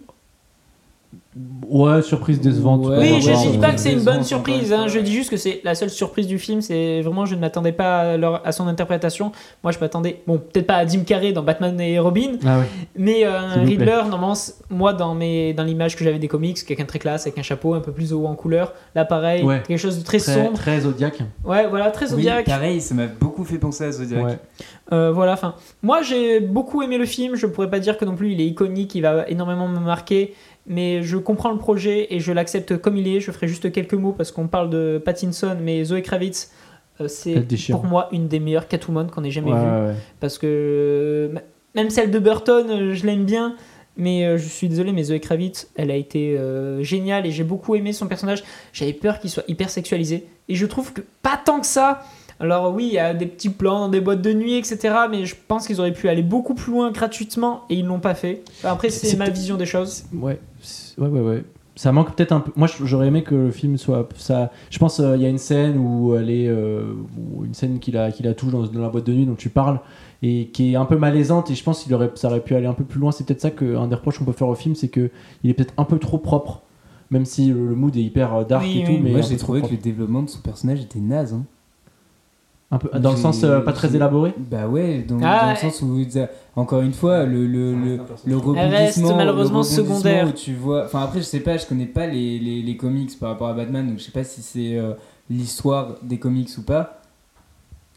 Ouais, surprise décevante. Ouais, Oui, je ouais, dis pas que c'est une bonne surprise, hein, je dis juste que c'est la seule surprise du film, c'est vraiment je ne m'attendais pas à, leur- à son interprétation. Moi je m'attendais, bon peut-être pas à Jim Carrey dans Batman et Robin, Ah mais euh. Riddler, normalement, moi dans, mes, dans l'image que j'avais des comics, quelqu'un de très classe avec un chapeau un peu plus haut en couleur, là pareil, Ouais. quelque chose de très, Très, sombre, très Zodiac. ouais voilà, très Oui, zodiac. pareil, ça m'a beaucoup fait penser à Zodiac. Ouais. Euh, voilà, enfin, moi j'ai beaucoup aimé le film. Je pourrais pas dire que non plus il est iconique, il va énormément me marquer, mais je comprends le projet et je l'accepte comme il est. Je ferai juste quelques mots parce qu'on parle de Pattinson, mais Zoe Kravitz, euh, c'est pour moi une des meilleures Catwoman qu'on ait jamais Ouais, ouais. Parce que euh, même celle de Burton, euh, je l'aime bien. Mais je suis désolé, mais Zoe Kravitz, elle a été euh, géniale et j'ai beaucoup aimé son personnage. J'avais peur qu'il soit hyper sexualisé. Et je trouve que pas tant que ça. Alors oui, il y a des petits plans dans des boîtes de nuit, etc. Mais je pense qu'ils auraient pu aller beaucoup plus loin gratuitement et ils l'ont pas fait. Enfin, après, C'est- ma vision des choses. Ouais, ouais, ouais, ouais. Ça manque peut-être un peu. Moi, j'aurais aimé que le film soit. Ça... Je pense qu'il y a une scène où elle est. euh, une scène qui la, qui la touche dans, dans la boîte de nuit dont tu parles et qui est un peu malaisante. Et je pense qu'il aurait, ça aurait pu aller un peu plus loin. C'est peut-être ça qu'un des reproches qu'on peut faire au film, c'est qu'il est peut-être un peu trop propre. Même si le, le mood est hyper euh, dark Oui, et tout. oui. Mais Moi j'ai trouvé que le développement de son personnage était naze. hein. Un peu, dans le sens euh, pas très élaboré Bah ouais, dans, Ah, dans le sens où, encore une fois, le, le, le, le rebondissement. reste malheureusement le rebondissement secondaire. où tu vois. Enfin après, je sais pas, je connais pas les, les, les comics par rapport à Batman, donc je sais pas si c'est euh, l'histoire des comics ou pas.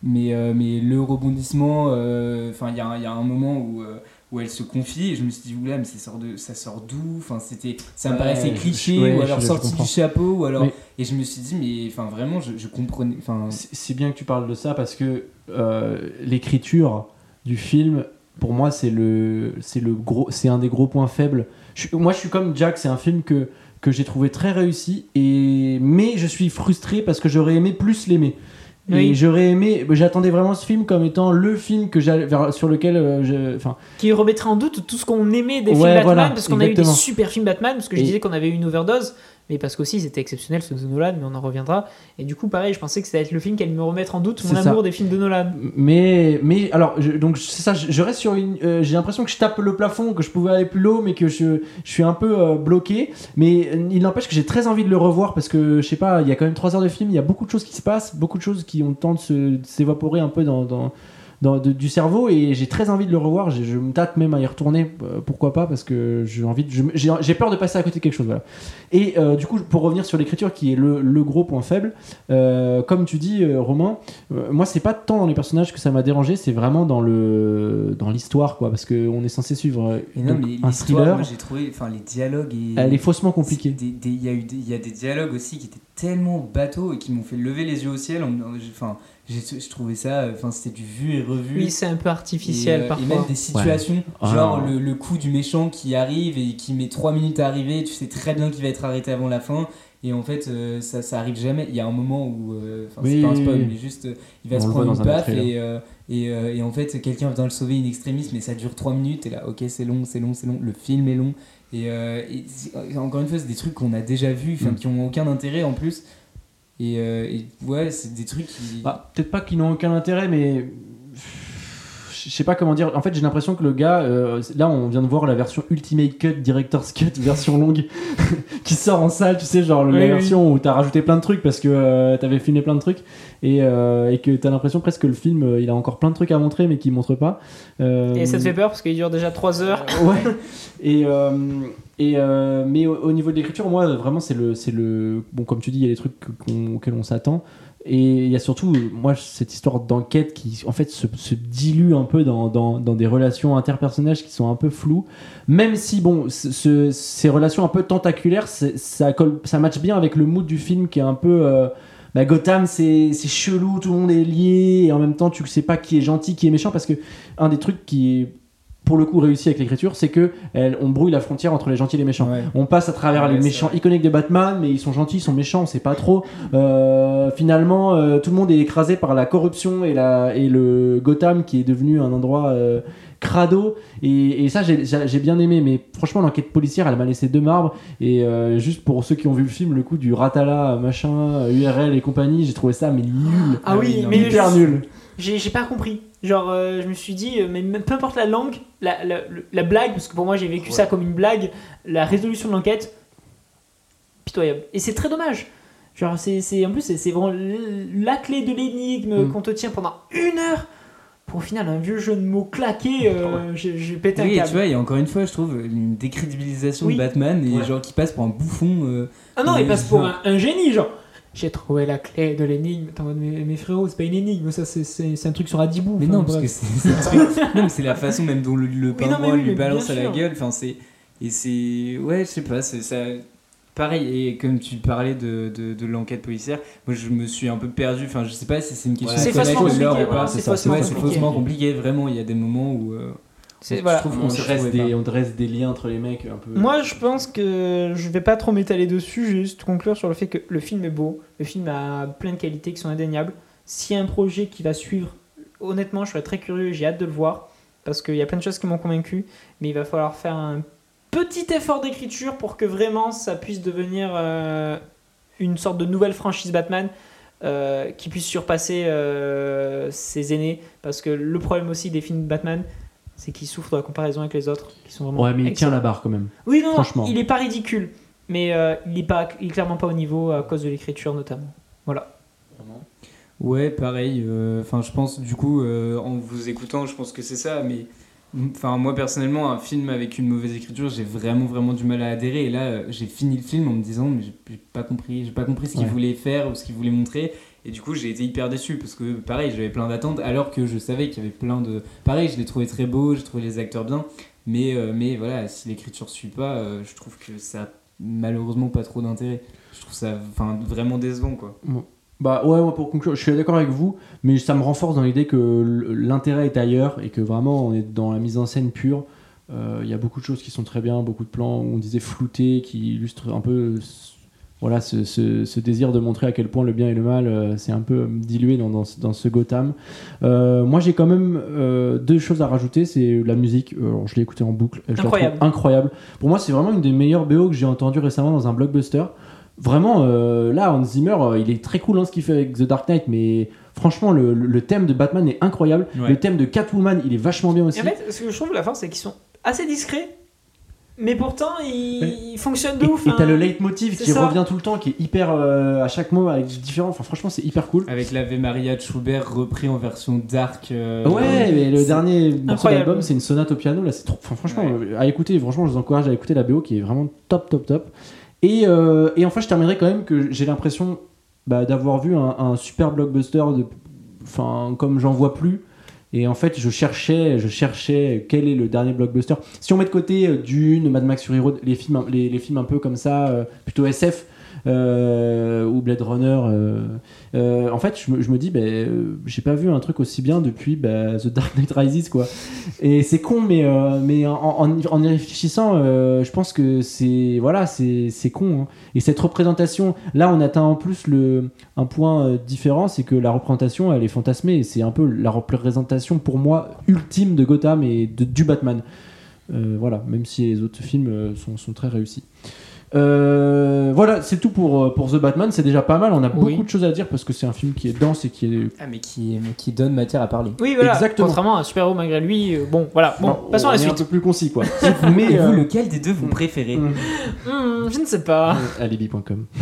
Mais, euh, mais le rebondissement, euh, enfin il y, a un- il y a un moment où, euh, où elle se confie et je me suis dit oula mais ça sort de ça sort d'où? Enfin c'était ça me paraissait cliché ouais, ou alors sorti du chapeau ou alors Mais- et je me suis dit mais enfin vraiment je, je comprenais enfin C'est bien que tu parles de ça parce que euh, l'écriture du film, pour moi, c'est le, c'est le gros, c'est un des gros points faibles. Je moi, je suis comme Jack. C'est un film que que j'ai trouvé très réussi et mais je suis frustré parce que j'aurais aimé plus l'aimer. Et j'aurais aimé, j'attendais vraiment ce film comme étant le film que vers- sur lequel, euh, je- enfin, Qui remettrait en doute tout ce qu'on aimait des Ouais, films Batman. voilà, parce qu'on a eu des super films Batman. Parce que je disais qu'on avait eu une overdose. Mais parce qu'aussi c'était exceptionnel ceux de Nolan. Mais on en reviendra. Et du coup, pareil, je pensais que c'était être le film qui allait me remettre en doute mon ça. amour des films de Nolan. Mais, mais alors, je- donc c'est ça, je, je reste sur une. euh, J'ai l'impression que je tape le plafond, que je pouvais aller plus haut, mais que je, je suis un peu euh, bloqué. Mais euh, il n'empêche que j'ai très envie de le revoir parce que je sais pas, il y a quand même 3 heures de film, il y a beaucoup de choses qui se passent, beaucoup de choses qui ont le temps de s'évaporer un peu dans. dans dans- de- du cerveau et j'ai très envie de le revoir je, je me tâte même à y retourner euh, pourquoi pas parce que j'ai envie j'ai j'ai peur de passer à côté de quelque chose voilà et euh, du coup pour revenir sur l'écriture qui est le, le gros point faible euh, comme tu dis Romain moi c'est pas tant dans les personnages que ça m'a dérangé c'est vraiment dans le dans l'histoire quoi parce que on est censé suivre non, donc, un thriller j'ai trouvé, enfin les dialogues et. elle est faussement compliquée Il y, y a des dialogues aussi qui étaient tellement bateaux et qui m'ont fait lever les yeux au ciel. Enfin, je trouvais ça, enfin c'était du vu et revu. Oui, c'est un peu et, artificiel euh, et parfois. même des situations, genre le, le coup du méchant qui arrive et qui met 3 minutes à arriver, tu sais très bien qu'il va être arrêté avant la fin. Et en fait, euh, ça, ça arrive jamais. Il y a un moment où, euh, enfin, Oui, c'est pas un spoil, oui. mais juste, euh, il va On se prendre dans une un baffe et, euh, et, euh, et en fait, quelqu'un vient le sauver in extremis, mais ça dure 3 minutes. Et là, ok, c'est long, c'est long, c'est long. Le film est long. Et, euh, et encore une fois, c'est des trucs qu'on a déjà vus, enfin, Mm. qui ont aucun intérêt en plus. Et, euh, et ouais, c'est des trucs qui. Bah, peut-être pas qu'ils n'ont aucun intérêt, mais je sais pas comment dire. En fait, j'ai l'impression que le gars, euh, là, on vient de voir la version Ultimate Cut, Director's Cut, [laughs] version longue, [laughs] qui sort en salle. Tu sais, genre Oui, la oui. version où t'as rajouté plein de trucs parce que euh, t'avais filmé plein de trucs et, euh, et que t'as l'impression presque que le film, euh, il a encore plein de trucs à montrer, mais qu'il montre pas. Euh, Et ça te fait peur parce qu'il dure déjà 3 heures. [laughs] ouais. Et, euh, euh, mais au, au niveau de l'écriture, moi, vraiment, c'est le, c'est le. Bon, comme tu dis, il y a des trucs auxquels on s'attend. Et il y a surtout, moi, cette histoire d'enquête qui, en fait, se, dilue un peu dans, dans, dans des relations interpersonnelles qui sont un peu floues. Même si, bon, ce- ce- ces relations un peu tentaculaires, ça, colle, ça match bien avec le mood du film qui est un peu. euh, bah, Gotham, c'est c'est chelou, tout le monde est lié, et en même temps, tu sais pas qui est gentil, qui est méchant, parce que un des trucs qui est pour le coup réussi avec l'écriture, c'est que elle- on brouille la frontière entre les gentils et les méchants. Ouais. On passe à travers Ouais, les méchants vrai. iconiques de Batman, mais ils sont gentils, ils sont méchants, on sait pas trop. Euh, finalement, euh, tout le monde est écrasé par la corruption et, la, et le Gotham qui est devenu un endroit euh, crado. Et, et ça, j'ai- bien aimé, mais franchement, l'enquête policière, elle m'a laissé deux marbres. Et euh, juste pour ceux qui ont vu le film, le coup du Ratala, machin, URL et compagnie, j'ai trouvé ça mais nul. Ah oui, non, mais Hyper je- nul. J'ai pas compris. Genre, euh, je me suis dit, euh, mais peu importe la langue, la, la, la blague, parce que pour moi j'ai vécu ça comme une blague, la résolution de l'enquête, pitoyable. Et c'est très dommage. Genre, c'est, en plus, c'est, vraiment la clé de l'énigme Mm. qu'on te tient pendant une heure. Pour au final, un vieux jeu de mots claqué, euh, j'ai, j'ai pété Oui, un et câble. tu vois, il y a encore une fois, je trouve, une décrédibilisation Oui. de Batman et Ouais. genre qui passe pour un bouffon. euh, ah non, il passe pour un génie, genre. J'ai trouvé la clé de l'énigme. Mes, mes frérots, c'est pas une énigme, ça, c'est, un truc sur Adibou. Mais Enfin, non, parce bref. que c'est [laughs] mais la façon même dont le, le mais pingouin oui, mais lui balance à la gueule. Enfin, c'est et c'est ouais, je sais pas, c'est ça. Pareil, et comme tu parlais de, de, de l'enquête policière, moi je me suis un peu perdu. Enfin, je sais pas si c'est une question Ouais. de connaître ou pas. c'est faussement compliqué. Vraiment, il y a des moments où. euh, C'est- je trouve On, qu'on se se dresse des, pas. on dresse des liens entre les mecs un peu. Moi, je pense que je vais pas trop m'étaler dessus, je vais juste conclure sur le fait que le film est beau, le film a plein de qualités qui sont indéniables. S'il y a un projet qui va suivre, honnêtement, je serais très curieux et j'ai hâte de le voir parce qu'il y a plein de choses qui m'ont convaincu, mais il va falloir faire un petit effort d'écriture pour que vraiment ça puisse devenir euh, une sorte de nouvelle franchise Batman. euh, qui puisse surpasser euh, ses aînés parce que le problème aussi des films de Batman c'est qu'ils souffrent de la comparaison avec les autres qui sont vraiment Ouais, mais il tient la barre quand même. Oui, non, Franchement. il est pas ridicule, mais euh, il, est pas, il est clairement pas au niveau à cause de l'écriture notamment. Voilà. Ouais, pareil. euh, Enfin, je pense du coup, euh, en vous écoutant, je pense que c'est ça. Mais enfin, moi personnellement, un film avec une mauvaise écriture, j'ai vraiment vraiment du mal à adhérer. Et là, euh, j'ai fini le film en me disant, mais j'ai- j'ai pas compris, j'ai pas compris ce qu'il Ouais. voulait faire ou ce qu'il voulait montrer. Et du coup, j'ai été hyper déçu parce que pareil, j'avais plein d'attentes, alors que je savais qu'il y avait plein de. Pareil, je l'ai trouvé très beau, j'ai trouvé les acteurs bien. Mais, euh, mais voilà, si l'écriture suit pas, euh, je trouve que ça a malheureusement pas trop d'intérêt. Je trouve ça vraiment décevant quoi. Bah ouais, moi pour conclure, je suis d'accord avec vous, mais ça me renforce dans l'idée que l'intérêt est ailleurs et que vraiment on est dans la mise en scène pure. Euh, Il y a beaucoup de choses qui sont très bien, beaucoup de plans, on disait floutés, qui illustrent un peu voilà, ce, ce- ce désir de montrer à quel point le bien et le mal, euh, c'est un peu dilué dans, dans, ce- dans ce Gotham. Euh, moi j'ai quand même euh, deux choses à rajouter, c'est la musique, Euh, alors, je l'ai écouté en boucle, je la trouve Incroyable. incroyable. Pour moi c'est vraiment une des meilleures BO que j'ai entendues récemment dans un blockbuster. Vraiment, euh, là, Hans Zimmer, euh, il est très cool hein, ce qu'il fait avec The Dark Knight, mais franchement, le, le- le thème de Batman est incroyable. Ouais. Le thème de Catwoman, il est vachement bien aussi. Et en fait, ce que je trouve la force, c'est qu'ils sont assez discrets, mais pourtant ils fonctionnent de et ouf. et t'as hein. le leitmotiv qui ça. revient tout le temps, qui est hyper euh, à chaque mot avec différent. Enfin, franchement, c'est hyper cool. Avec l'Ave Maria de Schubert repris en version dark. euh, ouais, mais le dernier morceau d'album, c'est une sonate au piano. Là, c'est trop. Enfin, franchement, Ouais. euh, à écouter. Franchement, je vous encourage à écouter la BO qui est vraiment top, top, top. Et, euh, et enfin, je terminerai quand même que j'ai l'impression bah, d'avoir vu un, un super blockbuster, de, enfin, comme j'en vois plus. Et en fait, je cherchais, je cherchais quel est le dernier blockbuster. Si on met de côté euh, Dune, Mad Max Fury Road, les films, les, films un peu comme ça, euh, plutôt SF, euh, ou Blade Runner, euh, euh, en fait, je me, dis, ben, euh, j'ai pas vu un truc aussi bien depuis bah, The Dark Knight Rises, quoi. Et c'est con, mais, en, y- réfléchissant, je pense que c'est voilà, c'est con. hein. Et cette représentation, là, on atteint en plus un point différent, c'est que la représentation, elle est fantasmée. C'est un peu la représentation pour moi ultime de Gotham et du Batman. Voilà, même si les autres films sont très réussis. Euh, voilà, c'est tout pour, euh, pour The Batman. C'est déjà pas mal. On a Oui. beaucoup de choses à dire parce que c'est un film qui est dense et qui est Ah, mais qui, mais qui donne matière à parler. Oui, voilà. Exactement. Contrairement à un super-héros malgré lui. euh, bon, voilà. Bon, passons on à la est suite. un peu plus concis, quoi. [laughs] Mais vous, lequel des deux vous préférez Mm. Hmm, je ne sais pas. alibi.com. [laughs]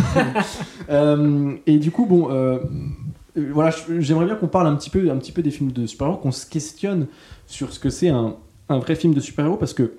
Euh, et du coup, bon, voilà, j'aimerais bien qu'on parle un petit peu, un petit peu des films de super-héros, qu'on se questionne sur ce que c'est un, un vrai film de super-héros, parce que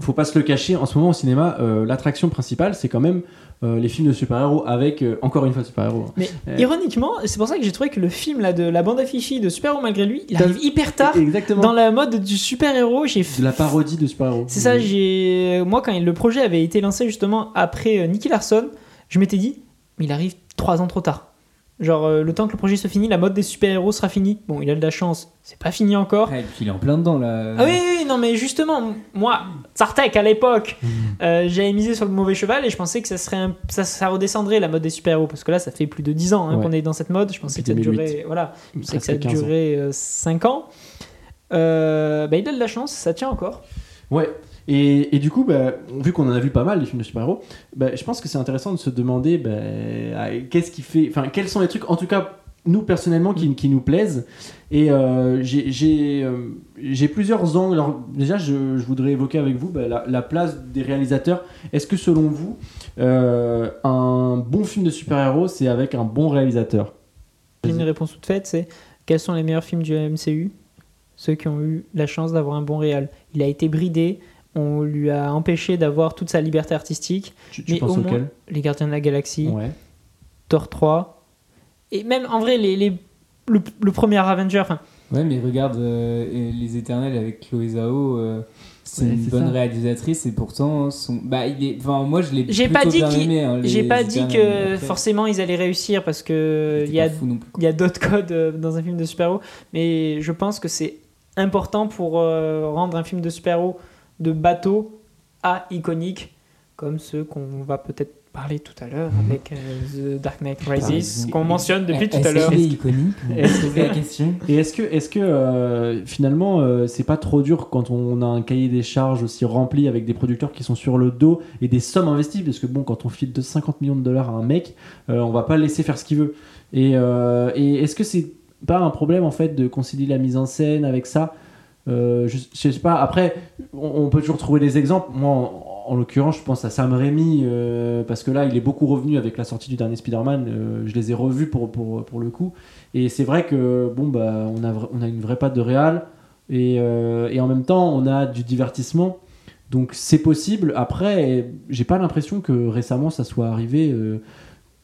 faut pas se le cacher, en ce moment au cinéma, euh, l'attraction principale, c'est quand même euh, les films de super-héros avec, euh, encore une fois, super-héros. Mais ironiquement, c'est pour ça que j'ai trouvé que le film là, de la bande affichée de super-héros malgré lui, il arrive hyper tard. Exactement. Dans la mode du super-héros, j'ai De la parodie de super-héros. C'est ça, j'ai moi quand le projet avait été lancé justement après Nicky Larson, je m'étais dit mais il arrive trois ans trop tard. Genre euh, le temps que le projet se finit, la mode des super-héros sera finie. Bon, il a de la chance, c'est pas fini encore. Et puis il est en plein dedans là. Ah oui, oui, oui, non mais justement, moi, Sartek à l'époque, [laughs] euh, j'avais misé sur le mauvais cheval et je pensais que ça serait un- ça, ça redescendrait la mode des super-héros parce que là ça fait plus de 10 ans hein, Ouais. qu'on est dans cette mode. Je pensais que Depuis ça 2008. durait voilà, je pensais que Presque ça 15 ans. durait 5 ans. Euh, bah, il a de la chance, ça tient encore. Ouais. Et, du coup, bah, vu qu'on en a vu pas mal les films de super-héros, bah, je pense que c'est intéressant de se demander bah, ah, qu'est-ce qui fait, enfin, quels sont les trucs, en tout cas nous personnellement qui, nous plaisent. Et euh, euh, j'ai plusieurs angles. Déjà, je, voudrais évoquer avec vous la, la place des réalisateurs. Est-ce que selon vous, euh, un bon film de super-héros, c'est avec un bon réalisateur? Une réponse toute faite, c'est quels sont les meilleurs films du MCU Ceux qui ont eu la chance d'avoir un bon réal. Il a été bridé, on lui a empêché d'avoir toute sa liberté artistique. Tu, tu Mais penses au moins- auquel Les Gardiens de la Galaxie, Ouais. Thor 3, et même en vrai, les, les- le, le premier Avenger, Ouais, mais regarde euh, Les Éternels avec Chloé Zhao. euh, c'est Ouais, une bonne ça. réalisatrice et pourtant son bah il est enfin moi je l'ai J'ai pas dit bien qu'il- aimé, hein, j'ai pas dit que après, forcément ils allaient réussir parce que il y a il y a d'autres codes euh, dans un film de super-héros, mais je pense que c'est important pour euh, rendre un film de super-héros de bateau à iconique, comme ceux qu'on va peut-être parler tout à l'heure Mhm. avec euh, The Dark Knight Rises, qu'on mentionne depuis tout à l'heure. iconique Est-ce que- C'est la question Et est-ce que, est-ce que euh, finalement, euh, c'est pas trop dur quand on a un cahier des charges aussi rempli avec des producteurs qui sont sur le dos et des sommes investies? Parce que bon, quand on file de 50 millions de dollars à un mec, euh, on va pas le laisser faire ce qu'il veut. Et, euh, et est-ce que c'est pas un problème en fait de concilier la mise en scène avec ça Euh, je, sais pas. Après, on, peut toujours trouver des exemples. Moi, en, en l'occurrence, je pense à Sam Raimi euh, parce que là, il est beaucoup revenu avec la sortie du dernier Spider-Man. Euh, je les ai revus pour, pour, pour le coup. Et c'est vrai que bon bah on a on a une vraie patte de réal et, et en même temps on a du divertissement. Donc c'est possible. Après, j'ai pas l'impression que récemment ça soit arrivé.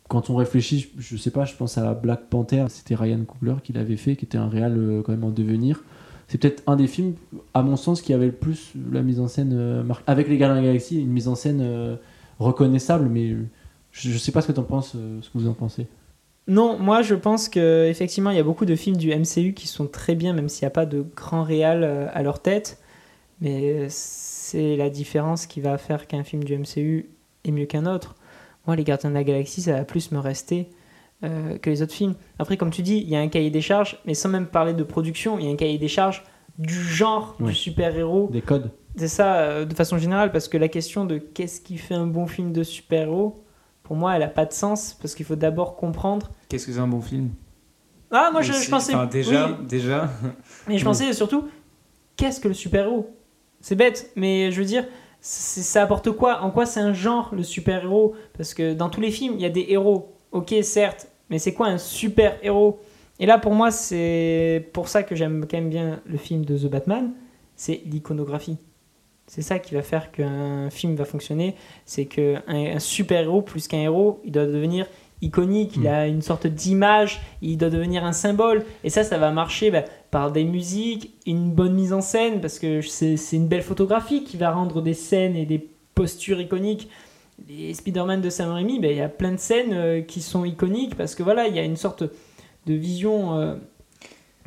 quand on réfléchit, je, sais pas, je pense à Black Panther, c'était Ryan Coogler qui l'avait fait, qui était un réal quand même en devenir. C'est peut-être un des films, à mon sens, qui avait le plus la mise en scène euh, avec les Gardiens de la Galaxie, une mise en scène euh, reconnaissable. Mais je, je sais pas ce que t'en penses, euh, ce que vous en pensez. Non, moi je pense que effectivement il y a beaucoup de films du MCU qui sont très bien, même s'il n'y a pas de grand réal à leur tête. Mais c'est la différence qui va faire qu'un film du MCU est mieux qu'un autre. Moi, Les Gardiens de la Galaxie, ça va plus me rester euh, que les autres films. Après, comme tu dis, il y a un cahier des charges, mais sans même parler de production, il y a un cahier des charges du genre Ouais. du super-héros. Des codes. C'est ça, euh, de façon générale, parce que la question de qu'est-ce qui fait un bon film de super-héros, pour moi, elle n'a pas de sens, parce qu'il faut d'abord comprendre. Qu'est-ce que c'est un bon film? Ah, moi, je, pensais. enfin, déjà oui, déjà [laughs] mais je pensais surtout, qu'est-ce que le super-héros? C'est bête, mais je veux dire, c'est- ça apporte quoi? En quoi c'est un genre, le super-héros? Parce que dans tous les films, il y a des héros. Ok, certes, mais c'est quoi un super-héros Et là, pour moi, c'est pour ça que j'aime quand même bien le film de The Batman, c'est l'iconographie. C'est ça qui va faire qu'un film va fonctionner, c'est qu'un un super-héros, plus qu'un héros, il doit devenir iconique, il Mm. a une sorte d'image, il doit devenir un symbole. Et ça, ça va marcher bah, par des musiques, une bonne mise en scène, parce que c'est une belle photographie qui va rendre des scènes et des postures iconiques. Les Spider-Man de Sam Raimi, bah, il y a plein de scènes euh, qui sont iconiques, parce que voilà, il y a une sorte de vision euh,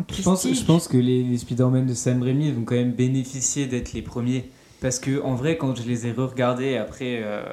Je pense, christique. je pense que les, les Spider-Man de Sam Raimi vont quand même bénéficier d'être les premiers. Parce que, en vrai, quand je les ai re-regardés après, euh,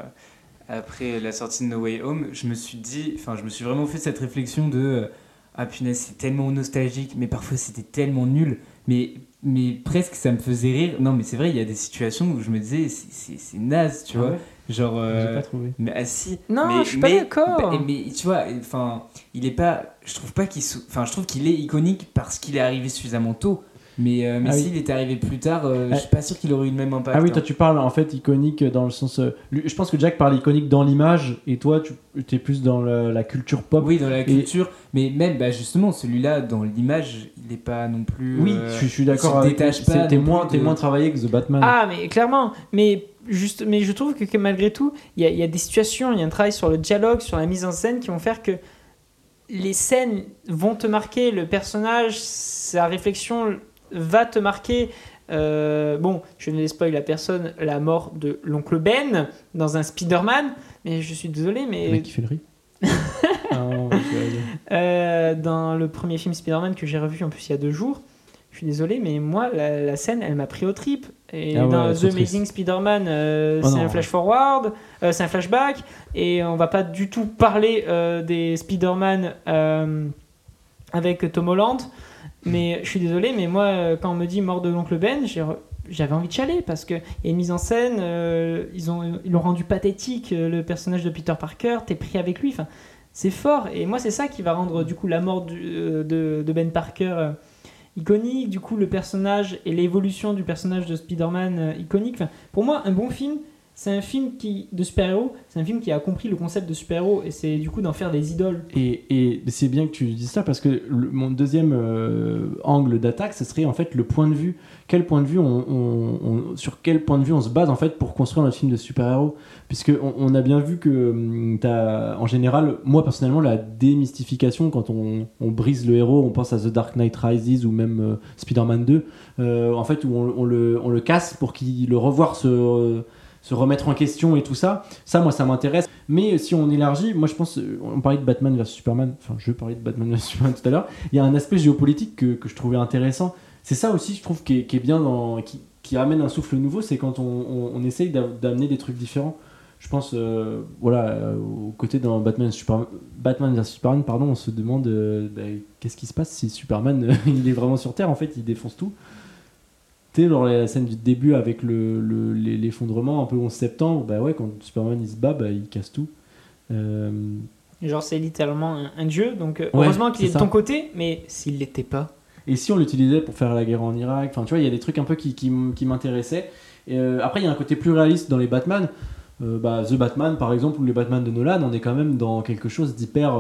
après la sortie de No Way Home, je me suis dit, enfin, je me suis vraiment fait cette réflexion de euh, Ah punaise, c'est tellement nostalgique, mais parfois c'était tellement nul. Mais, mais presque ça me faisait rire. Non, mais c'est vrai, il y a des situations où je me disais C'est- naze, tu Ah vois. ouais? Genre. euh, J'ai pas trouvé. mais ah, si. Non, mais, je suis pas d'accord. bah, mais tu vois, enfin, il est pas. Je trouve pas qu'il. sou- Enfin, je trouve qu'il est iconique parce qu'il est arrivé suffisamment tôt. Mais, euh, mais Ah oui. s'il était arrivé plus tard, euh, Ah. je suis pas sûr qu'il aurait eu le même impact. Ah oui, hein. toi tu parles en fait iconique dans le sens. euh, lui- je pense que Jack parle iconique dans l'image et toi tu es plus dans le- la culture pop. Oui, dans la culture, mais même bah, justement celui-là dans l'image, il est pas non plus. Oui, euh, je, je suis il d'accord se avec détache pas T'es moins, de- moins travaillé que The Batman. Ah, mais clairement. Mais, juste, mais je trouve que, que malgré tout, il y, a- il y a des situations, il y a un travail sur le dialogue, sur la mise en scène qui vont faire que les scènes vont te marquer, le personnage, sa réflexion va te marquer. Euh, bon, je ne spoil à personne la mort de l'oncle Ben dans un Spider-Man, mais je suis désolé, Le mais mec qui fait le riz. [laughs] Ah, non, euh, dans le premier film Spider-Man que j'ai revu en plus il y a deux jours, je suis désolé, mais moi, la, la scène, elle m'a pris au trip. Et Ah dans The Amazing Spider-Man, euh, Oh c'est un flash forward, euh, c'est un flashback, et on va pas du tout parler euh, des Spider-Man avec Tom Holland. Mais je suis désolé, mais moi, quand on me dit mort de l'oncle Ben, j'avais envie de chialer parce qu'il y a une mise en scène, ils ont ils l'ont rendu pathétique, le personnage de Peter Parker, t'es pris avec lui. C'est fort. Et moi, c'est ça qui va rendre du coup la mort du- de, de Ben Parker iconique, du coup le personnage et l'évolution du personnage de Spider-Man euh, iconique. Pour moi, un bon film, c'est un film qui, de super-héros, c'est un film qui a compris le concept de super-héros et c'est du coup d'en faire des idoles. Et, c'est bien que tu dises ça parce que mon deuxième euh, angle d'attaque, ce serait en fait le point de vue. Quel point de vue on, sur quel point de vue on se base en fait pour construire notre film de super-héros? Puisque on, a bien vu que hum, t'as, en général, moi personnellement, la démystification quand on, brise le héros, on pense à The Dark Knight Rises ou même euh, Spider-Man 2, euh, en fait où on, on le, on le casse pour qu'il le revoir se se remettre en question et tout ça. Ça, moi, ça m'intéresse. Mais si on élargit, moi, je pense, euh, on parlait de Batman vs Superman. Enfin, je parlais de Batman vs Superman tout à l'heure. Il y a un aspect géopolitique que, que je trouvais intéressant. C'est ça aussi, je trouve, qui est, bien qui, qui amène un souffle nouveau, c'est quand on, essaye d'a- d'amener des trucs différents. Je pense, euh, voilà, euh, au côté dans Batman, vs Superman, pardon, on se demande euh, bah, qu'est-ce qui se passe si Superman, [laughs] il est vraiment sur Terre, en fait, il défonce tout. Tu sais, genre la scène du début avec le- le- l'effondrement, un peu 11 septembre, bah ouais, quand Superman il se bat, bah, il casse tout. Euh, Genre, c'est littéralement un, un dieu, donc euh, Ouais, heureusement qu'il est de ton côté, mais s'il l'était pas. Et si on l'utilisait pour faire la guerre en Irak, enfin tu vois, il y a des trucs un peu qui, qui, m'intéressaient. Euh, après, il y a un côté plus réaliste dans les Batman. Euh, bah, The Batman, par exemple, ou les Batman de Nolan, on est quand même dans quelque chose d'hyper.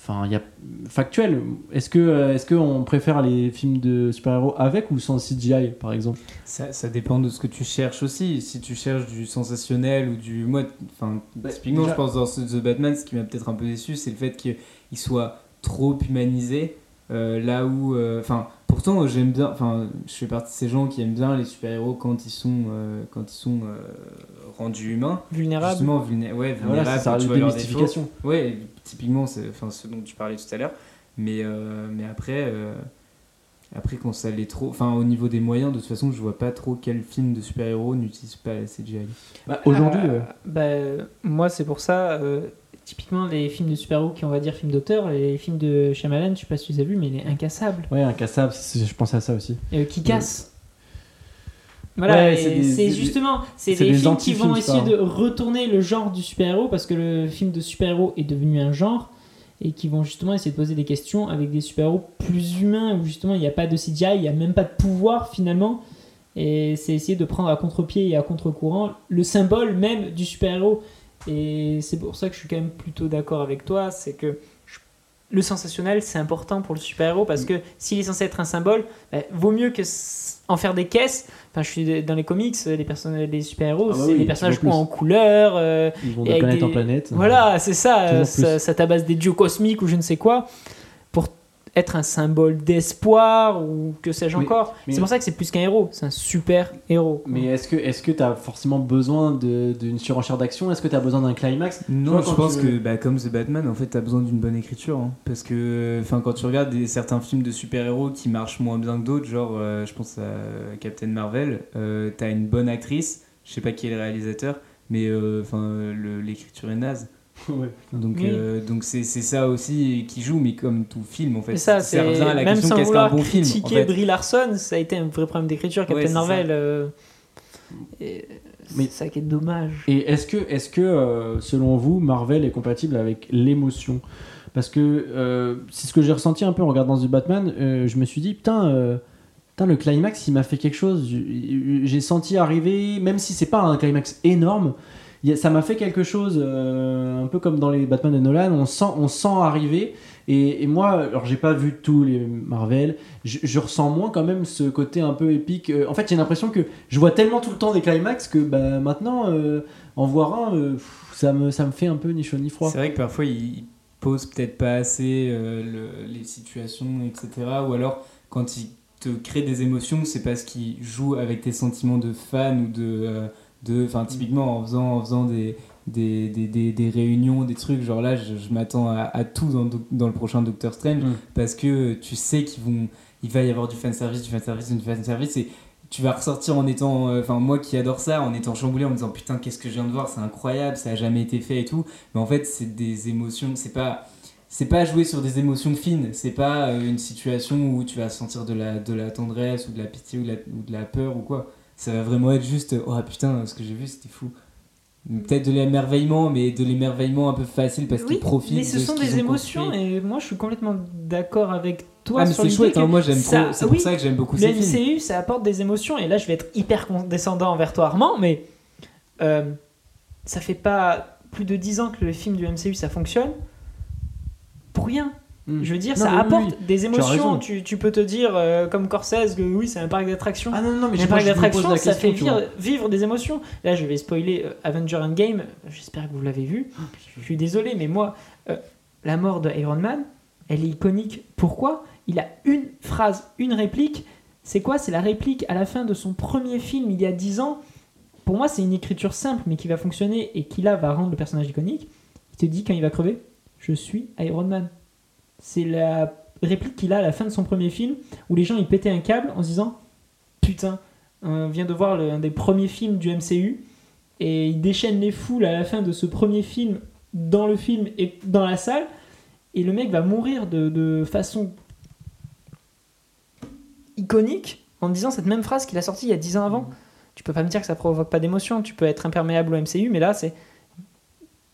Enfin, il y a factuel. Est-ce que euh, est-ce qu'on préfère les films de super-héros avec ou sans CGI, par exemple? Ça, ça dépend de ce que tu cherches aussi. Si tu cherches du sensationnel ou du. Moi, enfin, Bah, typiquement, déjà- je pense dans The Batman, ce qui m'a peut-être un peu déçu, c'est le fait qu'il soit trop humanisé. Euh, là où. euh, Enfin, pourtant, j'aime bien. Enfin, je fais partie de ces gens qui aiment bien les super-héros quand ils sont, euh, quand ils sont euh, rendus humains. Vulnérable. Justement, vulné- ouais, Voilà, vulnérables, c'est ça, quand tu vois leurs défauts. démystification. Ouais, typiquement, c'est enfin, ce dont tu parlais tout à l'heure. Mais, euh, mais après, euh, après, quand ça l'est trop. Enfin, au niveau des moyens, de toute façon, je vois pas trop quel film de super-héros n'utilise pas la CGI. Bah, Aujourd'hui, Euh, euh, bah, moi, c'est pour ça. euh, typiquement, les films de super-héros qui, on va dire, films d'auteur, les films de Shyamalan, je sais pas si tu les as vus, mais il est incassable. ouais, incassable, je pensais à ça aussi. euh, qui casse. Voilà, Ouais, c'est justement, c'est des, des films qui vont essayer de retourner le genre du super-héros parce que le film de super-héros est devenu un genre et qui vont justement essayer de poser des questions avec des super-héros plus humains où justement il n'y a pas de CGI, il n'y a même pas de pouvoir finalement. Et c'est essayer de prendre à contre-pied et à contre-courant le symbole même du super-héros. Et c'est pour ça que je suis quand même plutôt d'accord avec toi, c'est que je- le sensationnel c'est important pour le super-héros parce que s'il est censé être un symbole, bah, vaut mieux que en faire des caisses. Enfin, je suis dans les comics, les personnages, les super-héros, Ah bah c'est oui, tu personnages en couleur. euh, Ils vont de planète des- en planète. voilà, c'est ça, euh, ça, ça tabasse des dieux cosmiques ou je ne sais quoi être un symbole d'espoir ou que sais-je encore. C'est pour ça que c'est plus qu'un héros, c'est un super héros. Mais est-ce que est-ce que t'as forcément besoin de- d'une surenchère d'action? Est-ce que t'as besoin d'un climax? Non, je pense que bah, comme The Batman, en fait, t'as besoin d'une bonne écriture. hein. parce que enfin, quand tu regardes des, certains films de super-héros qui marchent moins bien que d'autres, genre euh, je pense à Captain Marvel, euh, t'as une bonne actrice, je sais pas qui est le réalisateur, mais euh, enfin euh, l'écriture est naze. [laughs] Ouais. Donc Oui. euh, donc c'est c'est ça aussi qui joue, mais comme tout film en fait. Ça, ça c'est revient à la même question sans qu'est-ce qu'un vouloir bon film. En fait. Brie Larson, ça a été un vrai problème d'écriture, Captain Marvel. euh, c'est ça qui est dommage. Et est-ce que, est que euh, selon vous, Marvel est compatible avec l'émotion? Parce que euh, c'est ce que j'ai ressenti un peu en regardant The Batman. euh, je me suis dit, putain, euh, putain, le climax, il m'a fait quelque chose. J'ai senti arriver, même si c'est pas un climax énorme, ça m'a fait quelque chose, euh, un peu comme dans les Batman de Nolan. On sent, on sent arriver. Et, moi, alors j'ai pas vu tous les Marvel, je, ressens moins quand même ce côté un peu épique. Euh, en fait, j'ai l'impression que je vois tellement tout le temps des climax que bah, maintenant, euh, en voir un, ça, me, ça me fait un peu ni chaud ni froid. C'est vrai que parfois il pose peut-être pas assez le- les situations, etc. Ou alors quand il te crée des émotions, c'est parce qu'il joue avec tes sentiments de fan ou de. De enfin, typiquement en faisant, en faisant des, des, des, des, des réunions, des trucs, genre là, je, je m'attends à, à tout dans, dans le prochain Doctor Strange Mm. parce que tu sais qu'il vont, il va y avoir du fanservice, du fanservice, du fanservice et tu vas ressortir en étant, euh, enfin moi qui adore ça, en étant chamboulé, en me disant putain qu'est-ce que je viens de voir, c'est incroyable, ça a jamais été fait et tout. Mais en fait c'est des émotions, c'est pas, c'est pas jouer sur des émotions fines, c'est pas euh, une situation où tu vas sentir de la, de la tendresse ou de la pitié ou de la, ou de la peur ou quoi. Ça va vraiment être juste, oh putain ce que j'ai vu c'était fou. peut-être de l'émerveillement, mais de l'émerveillement un peu facile parce Oui, qu'ils profitent. mais ce de sont des émotions construit. et moi je suis complètement d'accord avec toi Ah, mais c'est chouette, hein, moi j'aime ça- trop. C'est oui, pour ça que j'aime beaucoup Le ces films. MCU, ça apporte des émotions, et là je vais être hyper condescendant envers toi, Armand, mais euh, ça fait pas plus de 10 ans que le film du MCU ça fonctionne pour rien. Mm. Je veux dire, Non, ça oui, apporte oui. des émotions. Tu, tu peux te dire, euh, comme Corsairs, que oui, c'est un parc d'attractions. Ah non, non, mais un parc d'attractions, ça fait vivre, vivre des émotions. Là, je vais spoiler euh, Avenger Endgame. J'espère que vous l'avez vu. Je suis désolé, mais moi, euh, la mort de Iron Man, elle est iconique. Pourquoi? Il a une phrase, une réplique. C'est quoi? C'est la réplique à la fin de son premier film il y a 10 ans. Pour moi, c'est une écriture simple, mais qui va fonctionner et qui là va rendre le personnage iconique. Il te dit quand il va crever Je suis Iron Man. C'est la réplique qu'il a à la fin de son premier film où les gens ils pétaient un câble en se disant Putain, on vient de voir un des premiers films du MCU et il déchaîne les foules à la fin de ce premier film dans le film et dans la salle et le mec va mourir de, façon iconique en disant cette même phrase qu'il a sortie il y a 10 ans avant. Tu peux pas me dire que ça provoque pas d'émotion, tu peux être imperméable au MCU, mais là c'est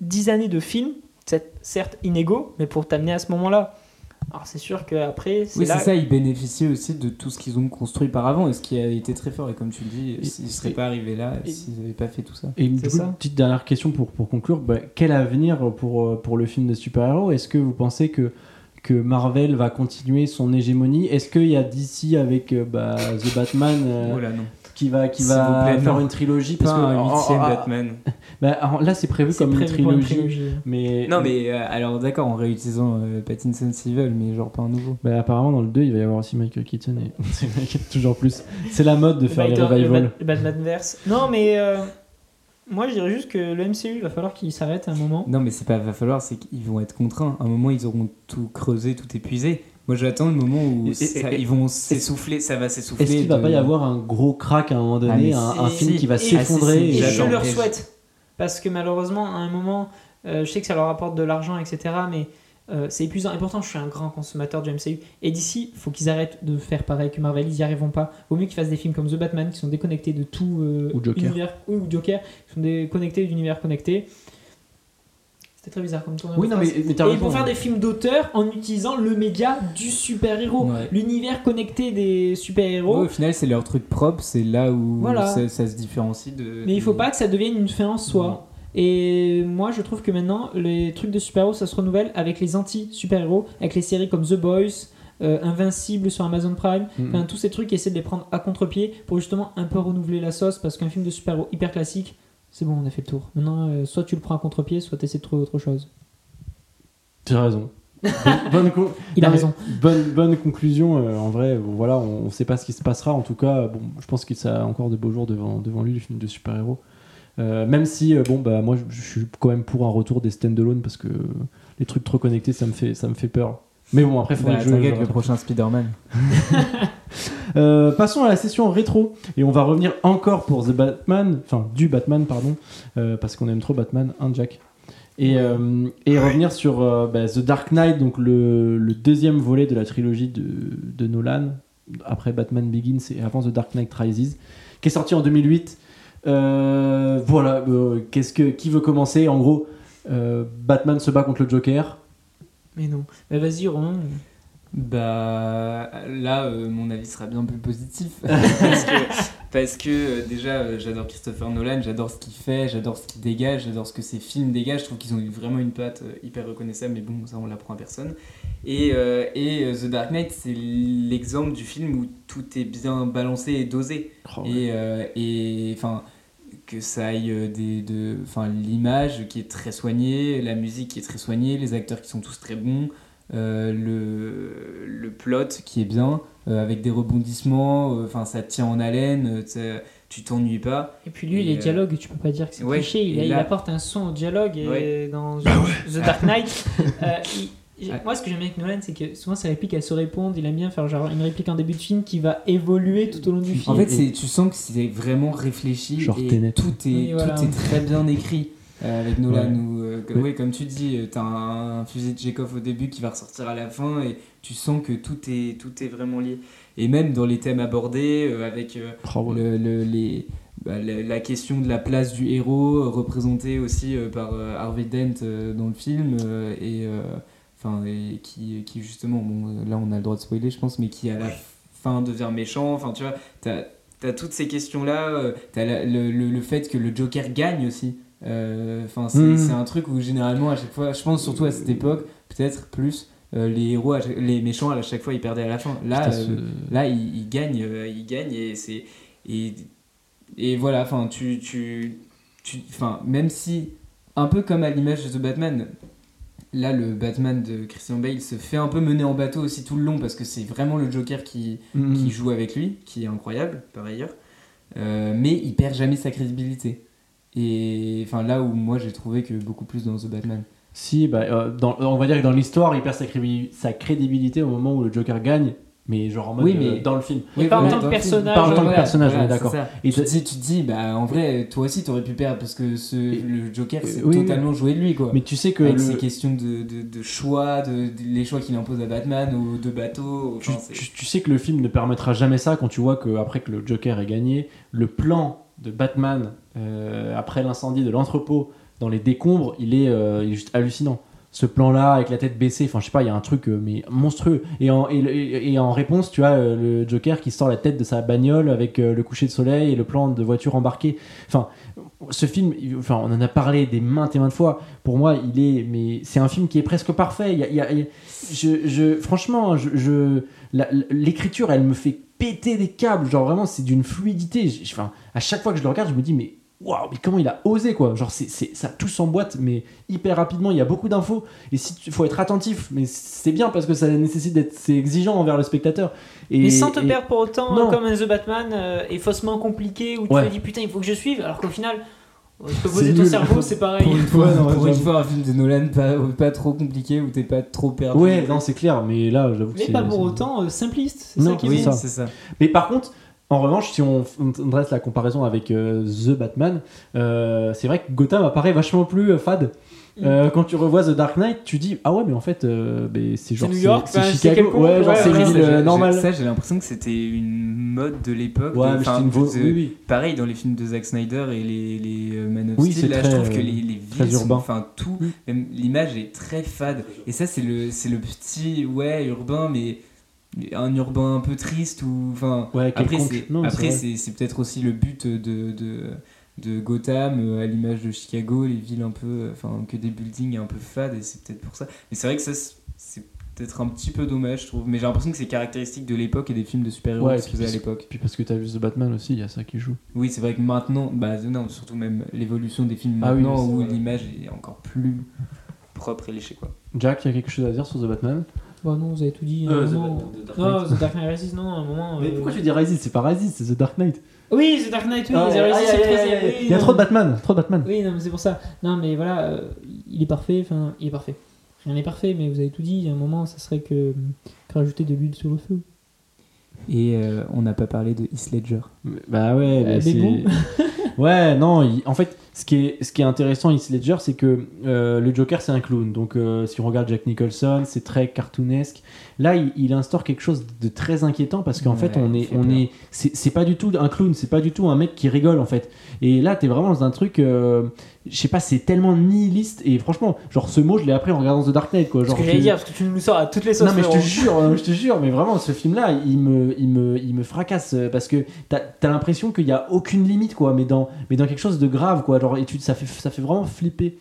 10 années de films, certes inégaux, mais pour t'amener à ce moment-là. Alors c'est sûr qu'après, c'est Oui, là... c'est ça, ils bénéficient aussi de tout ce qu'ils ont construit par avant et ce qui a été très fort. Et comme tu le dis, s'ils ne seraient pas arrivés là, s'ils n'avaient pas fait tout ça. Et coup, ça. petite dernière question pour, pour conclure. bah, quel avenir pour, euh, pour le film de super-héros? Est-ce que vous pensez que, que Marvel va continuer son hégémonie? Est-ce qu'il y a DC avec euh, bah, The Batman euh, Oh là, non. Qui va, qui va plaît, faire non. une trilogie Pas parce que, un huitième Batman. bah, alors là, c'est prévu comme une prévu pour trilogie. Mais, Non, mais euh, alors d'accord, en réutilisant euh, Pattinson s'ils veulent, mais genre pas un nouveau. bah, apparemment, dans le 2, il va y avoir aussi Michael Keaton. Et [laughs] c'est toujours plus. C'est la mode de faire les revivals. Le, Bat- le Batmanverse. Non, mais euh, moi je dirais juste que le MCU, il va falloir qu'il s'arrête à un moment. Non, mais c'est pas va falloir, c'est qu'ils vont être contraints. À un moment, ils auront tout creusé, tout épuisé. Moi, j'attends le moment où Et- et- ça- et- ils vont s'essouffler, ça va s'essouffler. Est-ce qu'il va de- pas y avoir un gros crack à un moment donné, Ah, un, film qui va s'effondrer Ah, Et je leur souhaite. Parce que malheureusement, à un moment, euh, je sais que ça leur apporte de l'argent, etc. Mais euh, c'est épuisant. Et pourtant, je suis un grand consommateur du MCU. Et d'ici, il faut qu'ils arrêtent de faire pareil que Marvel. Ils y arriveront pas. Vaut mieux qu'ils fassent des films comme The Batman qui sont déconnectés de tout euh, Ou Joker. univers. ou Joker, qui sont déconnectés d'univers connecté. C'était très bizarre comme tournure Oui, de non, mais, mais Et raison. pour faire des films d'auteur en utilisant le média du super-héros. Ouais. L'univers connecté des super-héros. Ouais, au final, c'est leur truc propre, c'est là où Voilà. ça, ça se différencie de. Mais il faut de- pas que ça devienne une fin en soi. Et moi, je trouve que maintenant, les trucs de super-héros, ça se renouvelle avec les anti-super-héros, avec les séries comme The Boys, euh, Invincible sur Amazon Prime, Mhm. enfin, tous ces trucs qui essaient de les prendre à contre-pied pour justement un peu renouveler la sauce, parce qu'un film de super-héros hyper classique, c'est bon, on a fait le tour. Maintenant, euh, soit tu le prends à contre-pied, soit tu essaies de trouver autre chose. Tu as raison. [laughs] Bonne, bonne con- Il a raison. Bonne, bonne conclusion. euh, en vrai, bon, voilà, on ne sait pas ce qui se passera. En tout cas, bon, je pense qu'il a encore de beaux jours devant, devant lui, le film de super-héros. Euh, même si, bon, bah, moi, je, je suis quand même pour un retour des stand-alone parce que les trucs trop connectés, ça me fait, ça me fait peur. Mais bon, après, il faudrait Bah, que je. le prochain Spider-Man. [laughs] [laughs] Euh, passons à la session rétro et on va revenir encore pour The Batman, enfin du Batman pardon, euh, parce qu'on aime trop Batman, hein Jack. Et, euh, et revenir sur bah, The Dark Knight, donc le, le deuxième volet de la trilogie de, de Nolan, après Batman Begins et avant The Dark Knight Rises, qui est sorti en 2008. Euh, voilà, qu'est-ce que qui veut commencer? En gros, Batman se bat contre le Joker. Mais non. Bah, vas-y, Romain. Bah là, euh, mon avis sera bien plus positif. [laughs] parce que, parce que, euh, déjà, euh, j'adore Christopher Nolan, j'adore ce qu'il fait, j'adore ce qu'il dégage, j'adore ce que ses films dégagent. Je trouve qu'ils ont eu vraiment une patte euh, hyper reconnaissable, mais bon, ça on l'apprend à personne. Et, euh, et euh, The Dark Knight, c'est l'exemple du film où tout est bien balancé et dosé. Oh, ouais. Et, euh, et enfin que ça aille euh, des de enfin l'image qui est très soignée la musique qui est très soignée les acteurs qui sont tous très bons euh, le, le plot qui est bien euh, avec des rebondissements euh, enfin ça te tient en haleine tu t'ennuies pas Et puis lui, Et, les euh, dialogues, tu peux pas dire que c'est ouais, cliché. Il, apporte un son au dialogue et Ouais. dans The Dark Knight. [laughs] euh, il- Ouais. Moi, ce que j'aime bien avec Nolan, c'est que souvent ses répliques elles se répondent. Il aime bien faire genre une réplique en début de film qui va évoluer tout au long du film. en fait c'est tu sens que c'est vraiment réfléchi Genre et Tenet. tout est Oui, voilà. tout est très bien écrit euh, avec Nolan Ouais. où, euh, Mais- ouais, comme tu dis euh, t'as un, un fusil de Chekhov au début qui va ressortir à la fin et tu sens que tout est tout est vraiment lié et même dans les thèmes abordés euh, avec euh, Oh, ouais. le, le- les bah, la, la question de la place du héros, représentée aussi euh, par euh, Harvey Dent euh, dans le film, euh, et, euh, enfin, et qui, qui justement, bon, euh, là on a le droit de spoiler, je pense, mais qui à la fin devient méchant. Enfin, tu vois, t'as as toutes ces questions-là, euh, t'as la- le, le, le fait que le Joker gagne aussi. Euh, Enfin, c'est Mhm. c'est un truc où généralement, à chaque fois, je pense surtout à cette époque, peut-être plus, euh, les héros, chaque- les méchants, à chaque fois, ils perdaient à la fin. Là, euh, là il, il gagne euh, il gagne et c'est et, et voilà enfin tu tu tu enfin même si un peu comme à l'image de The Batman là le Batman de Christian Bale se fait un peu mener en bateau aussi tout le long parce que c'est vraiment le Joker qui Mm. qui joue avec lui qui est incroyable par ailleurs. Euh, mais il perd jamais sa crédibilité. Et enfin là où moi j'ai trouvé que beaucoup plus dans The Batman. Si, bah, euh, dans- on va dire que dans l'histoire, il perd sa crédibilité au moment où le Joker gagne, mais genre en mode Oui, euh, mais- dans le film. Mais pas en tant que personnage, Pas en tant que personnage, on est d'accord. Et tu, te t'as- dis, tu te dis, bah en vrai, toi aussi t'aurais pu perdre parce que ce, le Joker c'est oui, oui. totalement joué de lui quoi. Mais tu sais que Avec le- ces questions de, de, de choix, de, les choix qu'il impose à Batman ou de bateau. tu, tu- tu sais que le film ne permettra jamais ça quand tu vois que après que le Joker ait gagné, le plan de Batman euh, après l'incendie de l'entrepôt dans les décombres, il est, euh, il est juste hallucinant. Ce plan-là avec la tête baissée, enfin je sais pas, il y a un truc euh, mais monstrueux. Et en, et, en réponse, tu as euh, le Joker qui sort la tête de sa bagnole avec euh, le coucher de soleil et le plan de voiture embarquée. Enfin, ce film, il- enfin on en a parlé des maintes et maintes fois. Pour moi, il est, mais c'est un film qui est presque parfait. Il y a- je, je- franchement, je, je- l'écriture, elle me fait péter des câbles. Genre vraiment, c'est d'une fluidité. Enfin, à chaque fois que je le regarde, je me dis mais waouh, mais comment il a osé quoi. Genre c'est, c'est- ça tout s'emboîte, mais hyper rapidement. Il y a beaucoup d'infos et si tu- faut être attentif. Mais c'est bien parce que ça nécessite d'être c'est exigeant envers le spectateur. Et, Mais sans te et- perdre pour autant, Non. euh, comme The Batman euh, est faussement compliqué, où tu Ouais. te dis putain, il faut que je suive, alors qu'au final, euh, tu peux C'est poser ton nul. cerveau, c'est pareil. Pour une [laughs] fois, Ouais, non, pour une fois, un film de Nolan pas, pas trop compliqué où t'es pas trop perdu. Ouais, non, c'est clair. Mais là, j'avoue que Mais c'est pas pour autant euh, simpliste, c'est Non, ça qui est oui, c'est ça. Mais par contre, en revanche, si on, on dresse la comparaison avec euh, The Batman, euh, c'est vrai que Gotham apparaît vachement plus euh, fade. Mm. Euh, quand tu revois The Dark Knight, tu dis ah ouais mais en fait euh, ben, c'est genre New York, c'est c'est Chicago, quelconque, ouais genre ouais, c'est ouais, une Ça, ville euh, normale. Ça, j'ai l'impression que c'était une mode de l'époque. Ouais, oui, oui. Pareil dans les films de Zack Snyder et les, les Man of Oui, Steel, c'est là très, je trouve que les, les villes enfin tout, Mm. même l'image est très fade. Et ça c'est le c'est le petit ouais urbain mais un urbain un peu triste ou enfin Ouais, après c'est c'est après peut-être aussi le but de de, de Gotham euh, à l'image de Chicago, les villes un peu enfin que des buildings un peu fades et c'est peut-être pour ça. Mais c'est vrai que ça c'est- peut-être un petit peu dommage je trouve mais j'ai l'impression que c'est caractéristique de l'époque et des films de super-héros Ouais, qui se faisaient à l'époque. Puis parce que t'as vu The Batman aussi, il y a ça qui joue. Oui, c'est vrai que maintenant, bah non, surtout même l'évolution des films Ah oui, maintenant où l'image est encore plus propre et léchée quoi. Jack, il y a quelque chose à dire sur The Batman? Bah non, vous avez tout dit. Euh, The Dark Non, Knight. The Dark Knight Rises, non, à un moment. Mais euh, pourquoi tu dis Rises C'est pas Rises, c'est The Dark Knight. Oui, The Dark Knight, oui, Ah, The Rises, oui, Il y a non. trop de Batman, trop de Batman. Oui, non, mais c'est pour ça. Non, mais voilà, euh, il est parfait, enfin, il est parfait. Rien n'est parfait, mais vous avez tout dit. Il y a un moment, ça serait que, que rajouter de l'huile sur le feu. Et euh, on n'a pas parlé de Heath Ledger. Bah ouais, Euh, mais des c'est-. [laughs] ouais, non, en fait, ce qui est, ce qui est intéressant Heath Ledger, c'est que euh, le Joker, c'est un clown. Donc, euh, si on regarde Jack Nicholson, c'est très cartoonesque. Là, il, il instaure quelque chose de très inquiétant parce qu'en Ouais, fait, on est, on peur. est, c'est pas du tout un clown, c'est pas du tout un mec qui rigole en fait. Et là, t'es vraiment dans un truc, euh, je sais pas, c'est tellement nihiliste. Et franchement, genre ce mot, je l'ai appris en regardant The Dark Knight, quoi. Ce Genre, que j'allais tu- dire, parce que tu nous sors à toutes les sauces. non mais je te jure, euh, je te [laughs] jure, mais vraiment ce film-là, il me, il me, il me fracasse euh, parce que t'as as, l'impression qu'il y a aucune limite quoi, mais dans, mais dans quelque chose de grave quoi. Genre et tu, ça fait, ça fait vraiment flipper.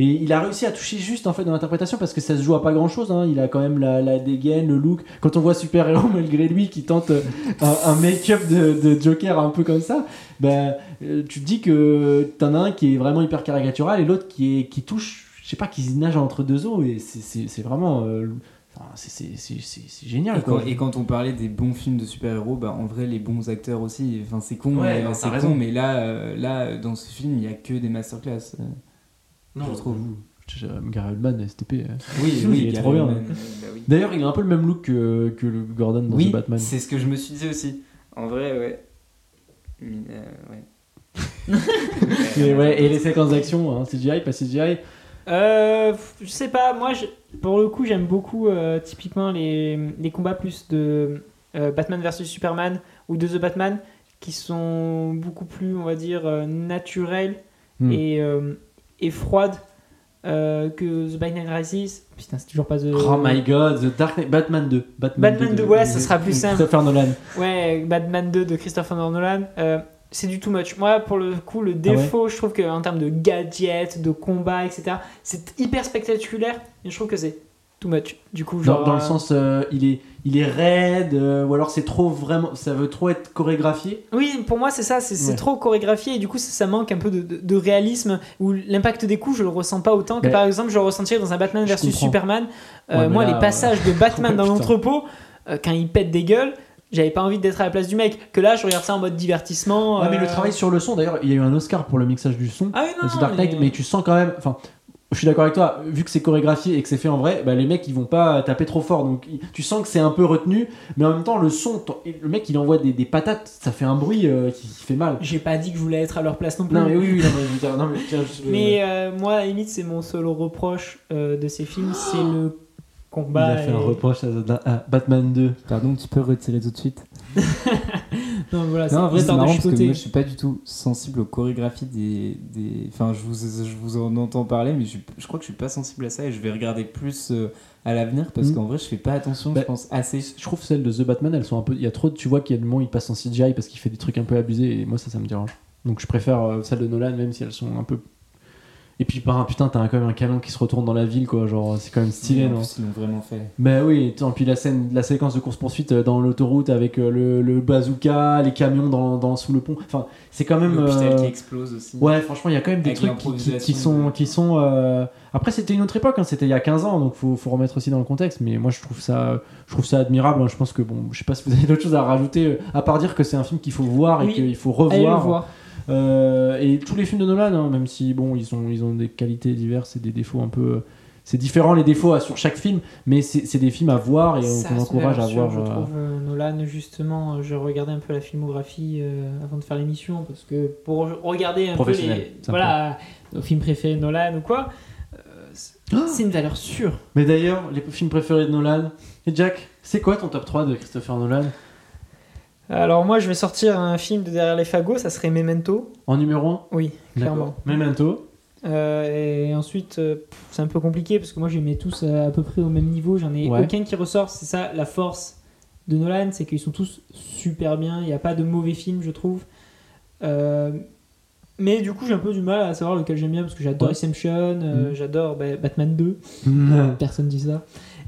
Et il a réussi à toucher juste en fait dans l'interprétation parce que ça se joue à pas grand chose. Il a quand même la, la dégaine, le look. Quand on voit super héros [laughs] malgré lui qui tente euh, un, un make-up de, de Joker un peu comme ça, ben euh, tu te dis que t'en as un qui est vraiment hyper caricatural et l'autre qui est qui touche, je sais pas, qui nage entre deux eaux et c'est- c'est c'est vraiment euh, c'est- génial Et quoi. quand, et quand on parlait des bons films de super-héros, bah, en vrai, les bons acteurs aussi, enfin, c'est con, Ouais, c'est con, raison. mais là, euh, là, dans ce film, il n'y a que des masterclass. Non, je trouve. Gary Oldman, STP. euh. Oui, Il est trop bien. Euh, bah oui. D'ailleurs, il a un peu le même look que, que le Gordon dans Oui, The Batman. c'est ce que je me suis dit aussi. En vrai, ouais. Mais, euh, ouais. [laughs] Et, ouais, et les séquences d'action, hein, CGI, pas CGI. Euh, je sais pas, moi je- pour le coup j'aime beaucoup euh, typiquement les, les combats plus de euh, Batman vs Superman ou de The Batman qui sont beaucoup plus, on va dire, euh, naturelles Hmm. et, euh, et froides euh, que The Dark Knight Rises. Putain, c'est toujours pas The. Oh my god, The Dark Knight, Batman 2. Batman 2, ouais, ça sera plus simple. Christopher Nolan. Ouais, Batman 2 de Christopher Nolan. euh, c'est du too much. Moi, pour le coup, Ah le défaut, je trouve qu'en termes de gadgets, de combat, etc., c'est hyper spectaculaire. Et je trouve que c'est too much. Du coup, genre. dans le euh, sens, euh, il, est, il est raide, euh, ou alors c'est trop vraiment. Ça veut trop être chorégraphié. Oui, pour moi, c'est ça. C'est Ouais. trop chorégraphié et du coup, ça, ça manque un peu de, de- de réalisme où l'impact des coups, je le ressens pas autant que par exemple, je le ressentirais dans un Batman Je versus comprends. Superman. Euh, Ouais, moi, là, les passages de Batman [laughs] dans l'entrepôt, quand il pète des gueules, j'avais pas envie d'être à la place du mec. Que là, je regarde ça en mode divertissement. Ouais, mais le travail sur le son, d'ailleurs, il y a eu un Oscar pour le mixage du son. Ah oui, non, The Dark Knight, mais... tu sens quand même. Enfin, je suis d'accord avec toi, vu que c'est chorégraphié et que c'est fait en vrai, bah, les mecs ils vont pas taper trop fort. Donc il- tu sens que c'est un peu retenu, mais en même temps, le son, le mec il envoie des, des patates, ça fait un bruit euh, qui, qui fait mal. J'ai pas dit que je voulais être à leur place non plus. Non, mais oui, oui, non, mais, je veux dire, non, mais tiens, je- Mais, euh, moi, à la limite, c'est mon seul reproche euh, de ces films, c'est le il combat. a fait un reproche à, à Batman 2. Pardon, tu peux retirer tout de suite. [laughs] [laughs] Non, voilà, Non, en vrai, c'est marrant parce que moi, je suis pas du tout sensible aux chorégraphies des. des... Enfin, je vous, je vous en entends parler, mais je, je crois que je suis pas sensible à ça et je vais regarder plus euh, à l'avenir parce Mm. qu'en vrai, je fais pas attention, Bah, je pense, assez. Je trouve celles de The Batman, elles sont un peu. Il y a trop de. Tu vois qu'il y a des moments où il passe en CGI parce qu'il fait des trucs un peu abusés et moi ça, ça me dérange. Donc je préfère euh, celles de Nolan, même si elles sont un peu. Et puis, par un putain, t'as quand même un camion qui se retourne dans la ville, quoi. Genre, c'est quand même stylé, En non plus, ils l'ont vraiment fait. Bah oui, et puis la scène, la séquence de course-poursuite euh, dans l'autoroute avec euh, le, le bazooka, les camions dans, dans- sous le pont. Enfin, c'est quand même. L'hôpital euh, qui explose aussi. Ouais, franchement, il y a quand même des Avec trucs qui, qui- qui l'improvisation sont. Qui sont euh, Après, c'était une autre époque, hein, c'était il y a 15 ans, donc faut, faut remettre aussi dans le contexte. Mais moi, je trouve ça, je trouve ça admirable. hein. Je pense que, bon, je sais pas si vous avez d'autres choses à rajouter, à part dire que c'est un film qu'il faut voir et Oui. qu'il faut Allez le revoir. Euh, et tous les films de Nolan, hein, même si, bon, ils ont, ils ont des qualités diverses et des défauts un peu. euh, C'est différent les défauts sur chaque film, mais c'est des films à voir et qu'on encourage à voir. Je euh, trouve euh, Nolan, justement, je regardais un peu la filmographie euh, avant de faire l'émission parce que pour regarder un peu les, voilà, nos films préférés de Nolan ou quoi, c'est- Ah c'est une valeur sûre. Mais d'ailleurs, les films préférés de Nolan. Et Jack, c'est quoi ton top 3 de Christopher Nolan? Alors moi, je vais sortir un film de derrière les fagots, ça serait Memento. En numéro 1 Oui, clairement. Memento. Euh, et ensuite, euh, c'est un peu compliqué parce que moi, je les mets tous à, à peu près au même niveau. J'en ai Ouais. aucun qui ressort. C'est ça la force de Nolan, c'est qu'ils sont tous super bien. Il n'y a pas de mauvais films, je trouve. Euh, mais du coup, j'ai un peu du mal à savoir lequel j'aime bien parce que j'adore Ouais. Euh, Mhm. j'adore bah, Batman 2. [laughs] Personne dit ça.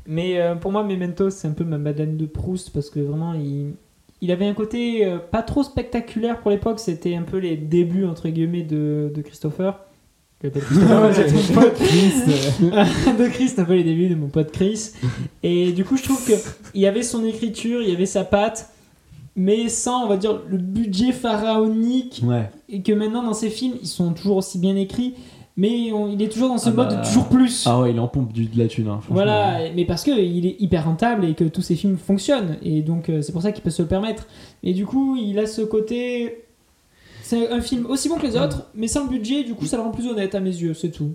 Mais euh, pour moi, Memento, c'est un peu ma Madeleine de Proust parce que vraiment, il, il avait un côté euh, pas trop spectaculaire pour l'époque. C'était un peu les débuts, entre guillemets, de, de Christopher. [laughs] [laughs] De Chris, un peu les débuts de mon pote Chris. Et du coup, je trouve qu'il y avait son écriture, il y avait sa patte, mais sans, on va dire, le budget pharaonique Ouais. et que maintenant dans ces films ils sont toujours aussi bien écrits mais on- il est toujours dans ce Ah mode bah, de toujours plus Ah ouais, il en pompe du, de la thune. hein, voilà mais parce que il est hyper rentable et que tous ces films fonctionnent et donc euh, c'est pour ça qu'il peut se le permettre et du coup il a ce côté c'est un film aussi bon que les autres mais sans le budget du coup ça le rend plus honnête à mes yeux c'est tout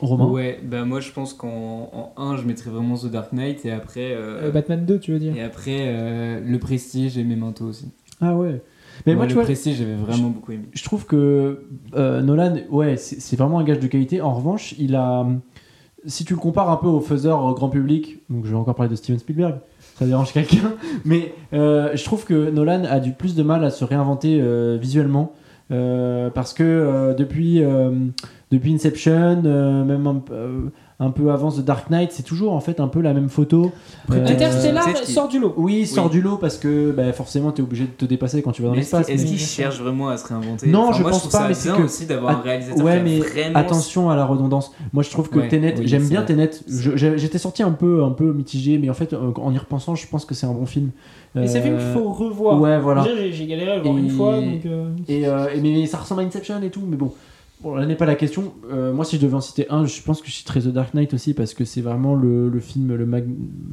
Romain Ouais, bah moi je pense qu'en en 1, je mettrais vraiment The Dark Knight et après. euh, Euh, Batman 2 tu veux dire et après, euh, Le Prestige et Memento aussi. Ah ouais. Mais moi, le tu vois, Prestige, j'avais vraiment beaucoup aimé. je trouve que euh, Nolan, ouais, c'est vraiment un gage de qualité. En revanche, il a. Si tu le compares un peu au faiseur grand public, donc je vais encore parler de Steven Spielberg, ça dérange [laughs] quelqu'un, mais euh, je trouve que Nolan a du plus de mal à se réinventer euh, visuellement. parce que depuis, depuis Inception, même un, peu- euh, avant The Dark Knight, c'est toujours en fait un peu la même photo. Euh, Interstellar sort du lot Oui, sort Oui. du lot parce que bah, forcément tu es obligé de te dépasser quand tu vas dans l'espace. est-ce qu'il cherche vraiment à se réinventer Non, Enfin, je moi, pense pas, ça mais c'est que- aussi d'avoir un réalisateur ouais, mais vraiment attention à la redondance. Moi, je trouve que Ouais, Tenet, oui, j'aime bien. Tenet. J'étais sorti un peu, un peu mitigé, mais en fait, euh, en y repensant, je pense que c'est un bon film. et c'est un film Euh, qu'il faut revoir Ouais, voilà. J'ai- galéré à le voir Et- une fois donc euh, Et, euh, et- mais ça ressemble à Inception et tout, mais bon. Bon, là n'est pas la question. Euh, moi, si je devais en citer un, je pense que je citerais The Dark Knight aussi parce que c'est vraiment le, le film, le mag-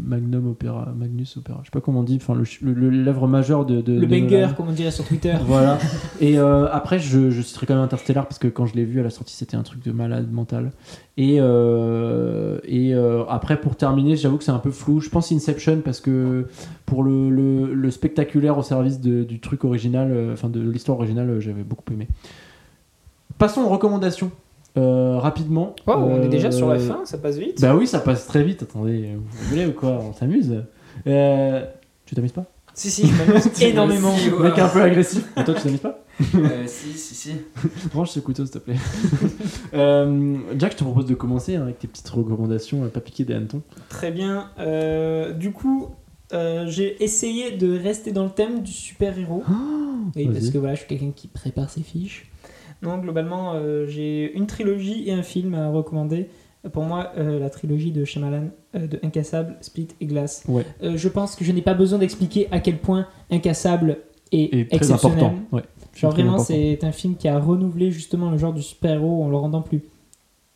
Magnum Opera, Magnus Opera, je sais pas comment on dit, enfin l'œuvre majeure de, de Le de banger, comme on dirait sur Twitter. [laughs] Voilà. Et euh, après, je, je citerai quand même Interstellar parce que quand je l'ai vu à la sortie, c'était un truc de malade mental. Et, euh, et après, pour terminer, j'avoue que c'est un peu flou. Je pense Inception parce que pour le, le- le spectaculaire au service de- du truc original, enfin de l'histoire originale, j'avais beaucoup aimé. Passons aux recommandations. Euh, rapidement. Oh, on est déjà Euh, sur la fin, ça passe vite. Bah oui, ça passe très vite. Attendez, vous voulez ou quoi On s'amuse. Euh, tu t'amuses pas Si, si, je m'amuse [laughs] énormément. ouais. Mec un peu agressif. Et toi, tu t'amuses pas Euh, si, si, si. [laughs] Range ce couteau, s'il te plaît. [laughs] Euh, Jack, je te propose de commencer hein, avec tes petites recommandations, euh, pas piquer des hannetons. Très bien. Euh, du coup, euh, j'ai essayé de rester dans le thème du super-héros. oui, vas-y. parce que voilà, je suis quelqu'un qui prépare ses fiches. Donc, globalement, euh, j'ai une trilogie et un film à recommander. Pour moi, euh, la trilogie de Shyamalan, euh, de Incassable, Split et Glass. Ouais. Je pense que je n'ai pas besoin d'expliquer à quel point Incassable est, Et très exceptionnel. important. Ouais. Genre vraiment, c'est un film qui a renouvelé justement le genre du super-héros en le rendant plus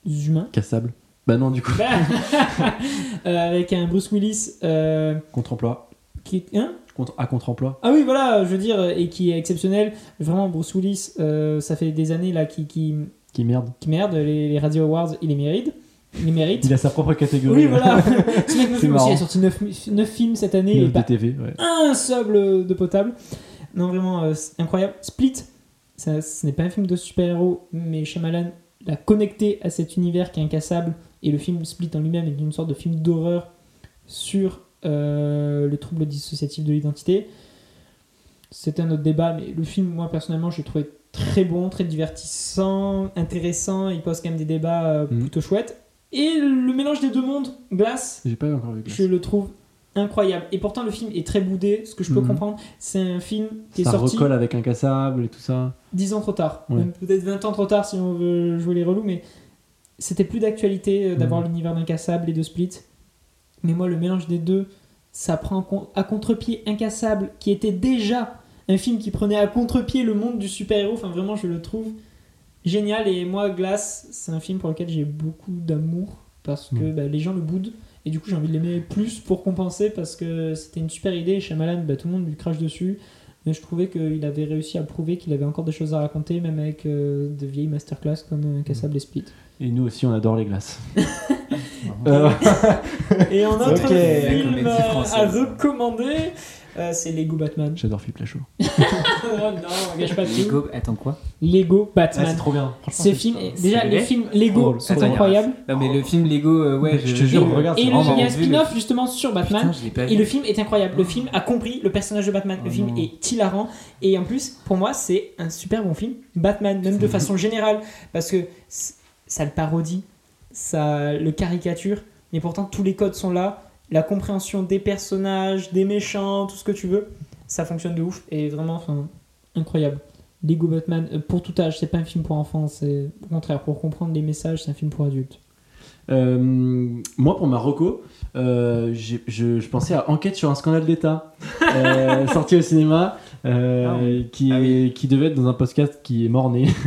humain. Cassable. Bah non, du coup, [laughs] avec un Bruce Willis contre-emploi. qui. Hein? À contre-emploi. ah oui, voilà, je veux dire, et qui est exceptionnel. Vraiment, Bruce Willis, euh, ça fait des années là qui, qui, Qui merde. qui merde. Les, les Radio Awards, il les mérite. Il les mérite. [laughs] Il a sa propre catégorie. Oui, voilà. [laughs] Ce mec aussi, il a sorti 9, films cette année et pas de TV, ouais. un seul de potable. Non, vraiment, euh, c'est incroyable. Split, ça, ce n'est pas un film de super-héros, mais Shyamalan l'a connecté à cet univers qui est incassable. Et le film Split en lui-même est une sorte de film d'horreur sur euh, le trouble dissociatif de l'identité. C'est un autre débat, mais le film, moi personnellement, je l'ai trouvé très bon, très divertissant, intéressant. Il pose quand même des débats euh, Mhm. plutôt chouettes. Et le mélange des deux mondes, Glace, J'ai pas encore vu. Glace. je le trouve incroyable. Et pourtant, le film est très boudé, ce que je peux Mhm. comprendre. C'est un film qui est Ça sorti recolle avec Incassable et tout ça. 10 ans trop tard. Ouais. Peut-être 20 ans trop tard si on veut jouer les relous, mais c'était plus d'actualité euh, d'avoir Mhm. l'univers d'Incassable et de Split. Mais moi, le mélange des deux, ça prend à contre-pied Incassable, qui était déjà un film qui prenait à contre-pied le monde du super-héros. Enfin, vraiment, je le trouve génial. Et moi, Glass, c'est un film pour lequel j'ai beaucoup d'amour parce que bah, les gens le boudent. Et du coup, j'ai envie de l'aimer plus pour compenser parce que c'était une super idée. Et Shyamalan, bah, tout le monde lui crache dessus. Mais je trouvais qu'il avait réussi à prouver qu'il avait encore des choses à raconter, même avec euh, de vieilles masterclass comme euh, Cassable et Split. Et nous aussi, on adore les glaces. [laughs] Euh, [laughs] Et en autre Ok. La film à recommander, euh, c'est Lego Batman. J'adore Philippe Lachaud. [laughs] oh non, on gâche pas tout. Lego, attends quoi? Lego Ah, Batman. c'est trop bien. Films, c'est déjà vrai les films Lego sont c'est incroyables. Non mais le film Lego, euh, ouais, Je te jure, regarde, Et c'est le- il y a un le- spin-off justement sur Batman. Putain, Et le film est incroyable. Le film a compris le personnage de Batman. Le Oh film non. est hilarant. Et en plus, pour moi, c'est un super bon film. Batman, même de façon générale. Parce que ça le parodie, ça le caricature. Mais pourtant, tous les codes sont là. La compréhension des personnages, des méchants, tout ce que tu veux. Ça fonctionne de ouf. Et vraiment, enfin, incroyable. Lego Batman, euh, pour tout âge, c'est pas un film pour enfants. C'est au contraire, pour comprendre les messages, c'est un film pour adultes. Euh, moi, pour ma reco, euh, je pensais à Enquête sur un scandale d'État, euh, [laughs] sorti au cinéma, euh, Ah oui. qui, Ah qui devait être dans un podcast qui est mort-né. [laughs]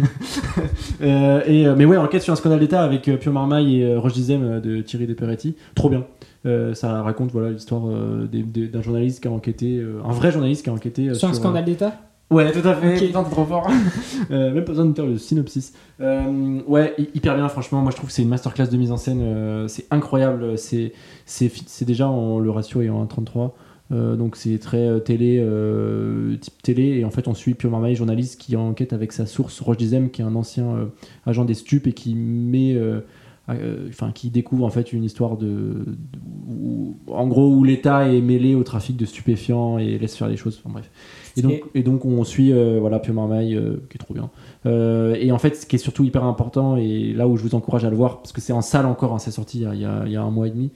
Euh, et, euh, mais ouais, Enquête sur un scandale d'État avec Pio Marmaille et Roche Dizem de Thierry Desperetti. Trop bien. Euh, ça raconte voilà l'histoire d'un journaliste qui a enquêté, un vrai journaliste qui a enquêté Sur un scandale d'État? Ouais, tout à fait. Ok. Putain, trop fort. [laughs] Euh, même pas besoin de faire le synopsis. Euh, ouais, hy- hyper bien, franchement. Moi, je trouve que c'est une masterclass de mise en scène. euh, c'est incroyable. C'est déjà en, le ratio est en 1,33. Euh, donc c'est très euh, télé, euh, type télé. Et en fait, on suit Pio Marmaille, journaliste qui enquête avec sa source, Roche Dizem, qui est un ancien agent des stupes et qui met. Enfin, qui découvre en fait une histoire de, de- où- en gros où l'État est mêlé au trafic de stupéfiants et laisse faire les choses. Enfin bref. Et donc, et donc on suit voilà Pio Marmaille qui est trop bien. Et en fait, ce qui est surtout hyper important et là où je vous encourage à le voir parce que c'est en salle encore, hein, c'est sorti y a- il y a un mois et demi.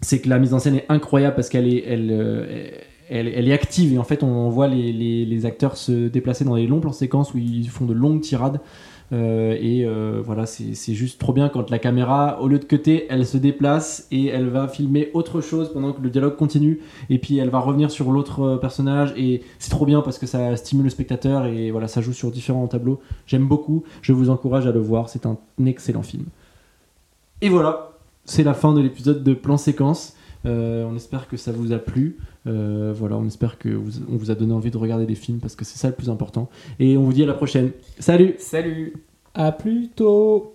C'est que la mise en scène est incroyable parce qu'elle est, elle, euh, elle, est active et en fait on voit les, les- acteurs se déplacer dans des longs plans séquences où ils font de longues tirades. Euh, et euh, voilà, c'est c'est juste trop bien quand la caméra, au lieu de cutter, elle se déplace et elle va filmer autre chose pendant que le dialogue continue. Et puis elle va revenir sur l'autre euh, personnage. Et c'est trop bien parce que ça stimule le spectateur et voilà, ça joue sur différents tableaux. J'aime beaucoup. Je vous encourage à le voir. C'est un excellent film. Et voilà, c'est la fin de l'épisode de Plan Séquence. Euh, on espère que ça vous a plu. Euh, voilà, on espère que vous- on vous a donné envie de regarder des films parce que c'est ça le plus important. Et on vous dit à la prochaine. Salut Salut À plus tôt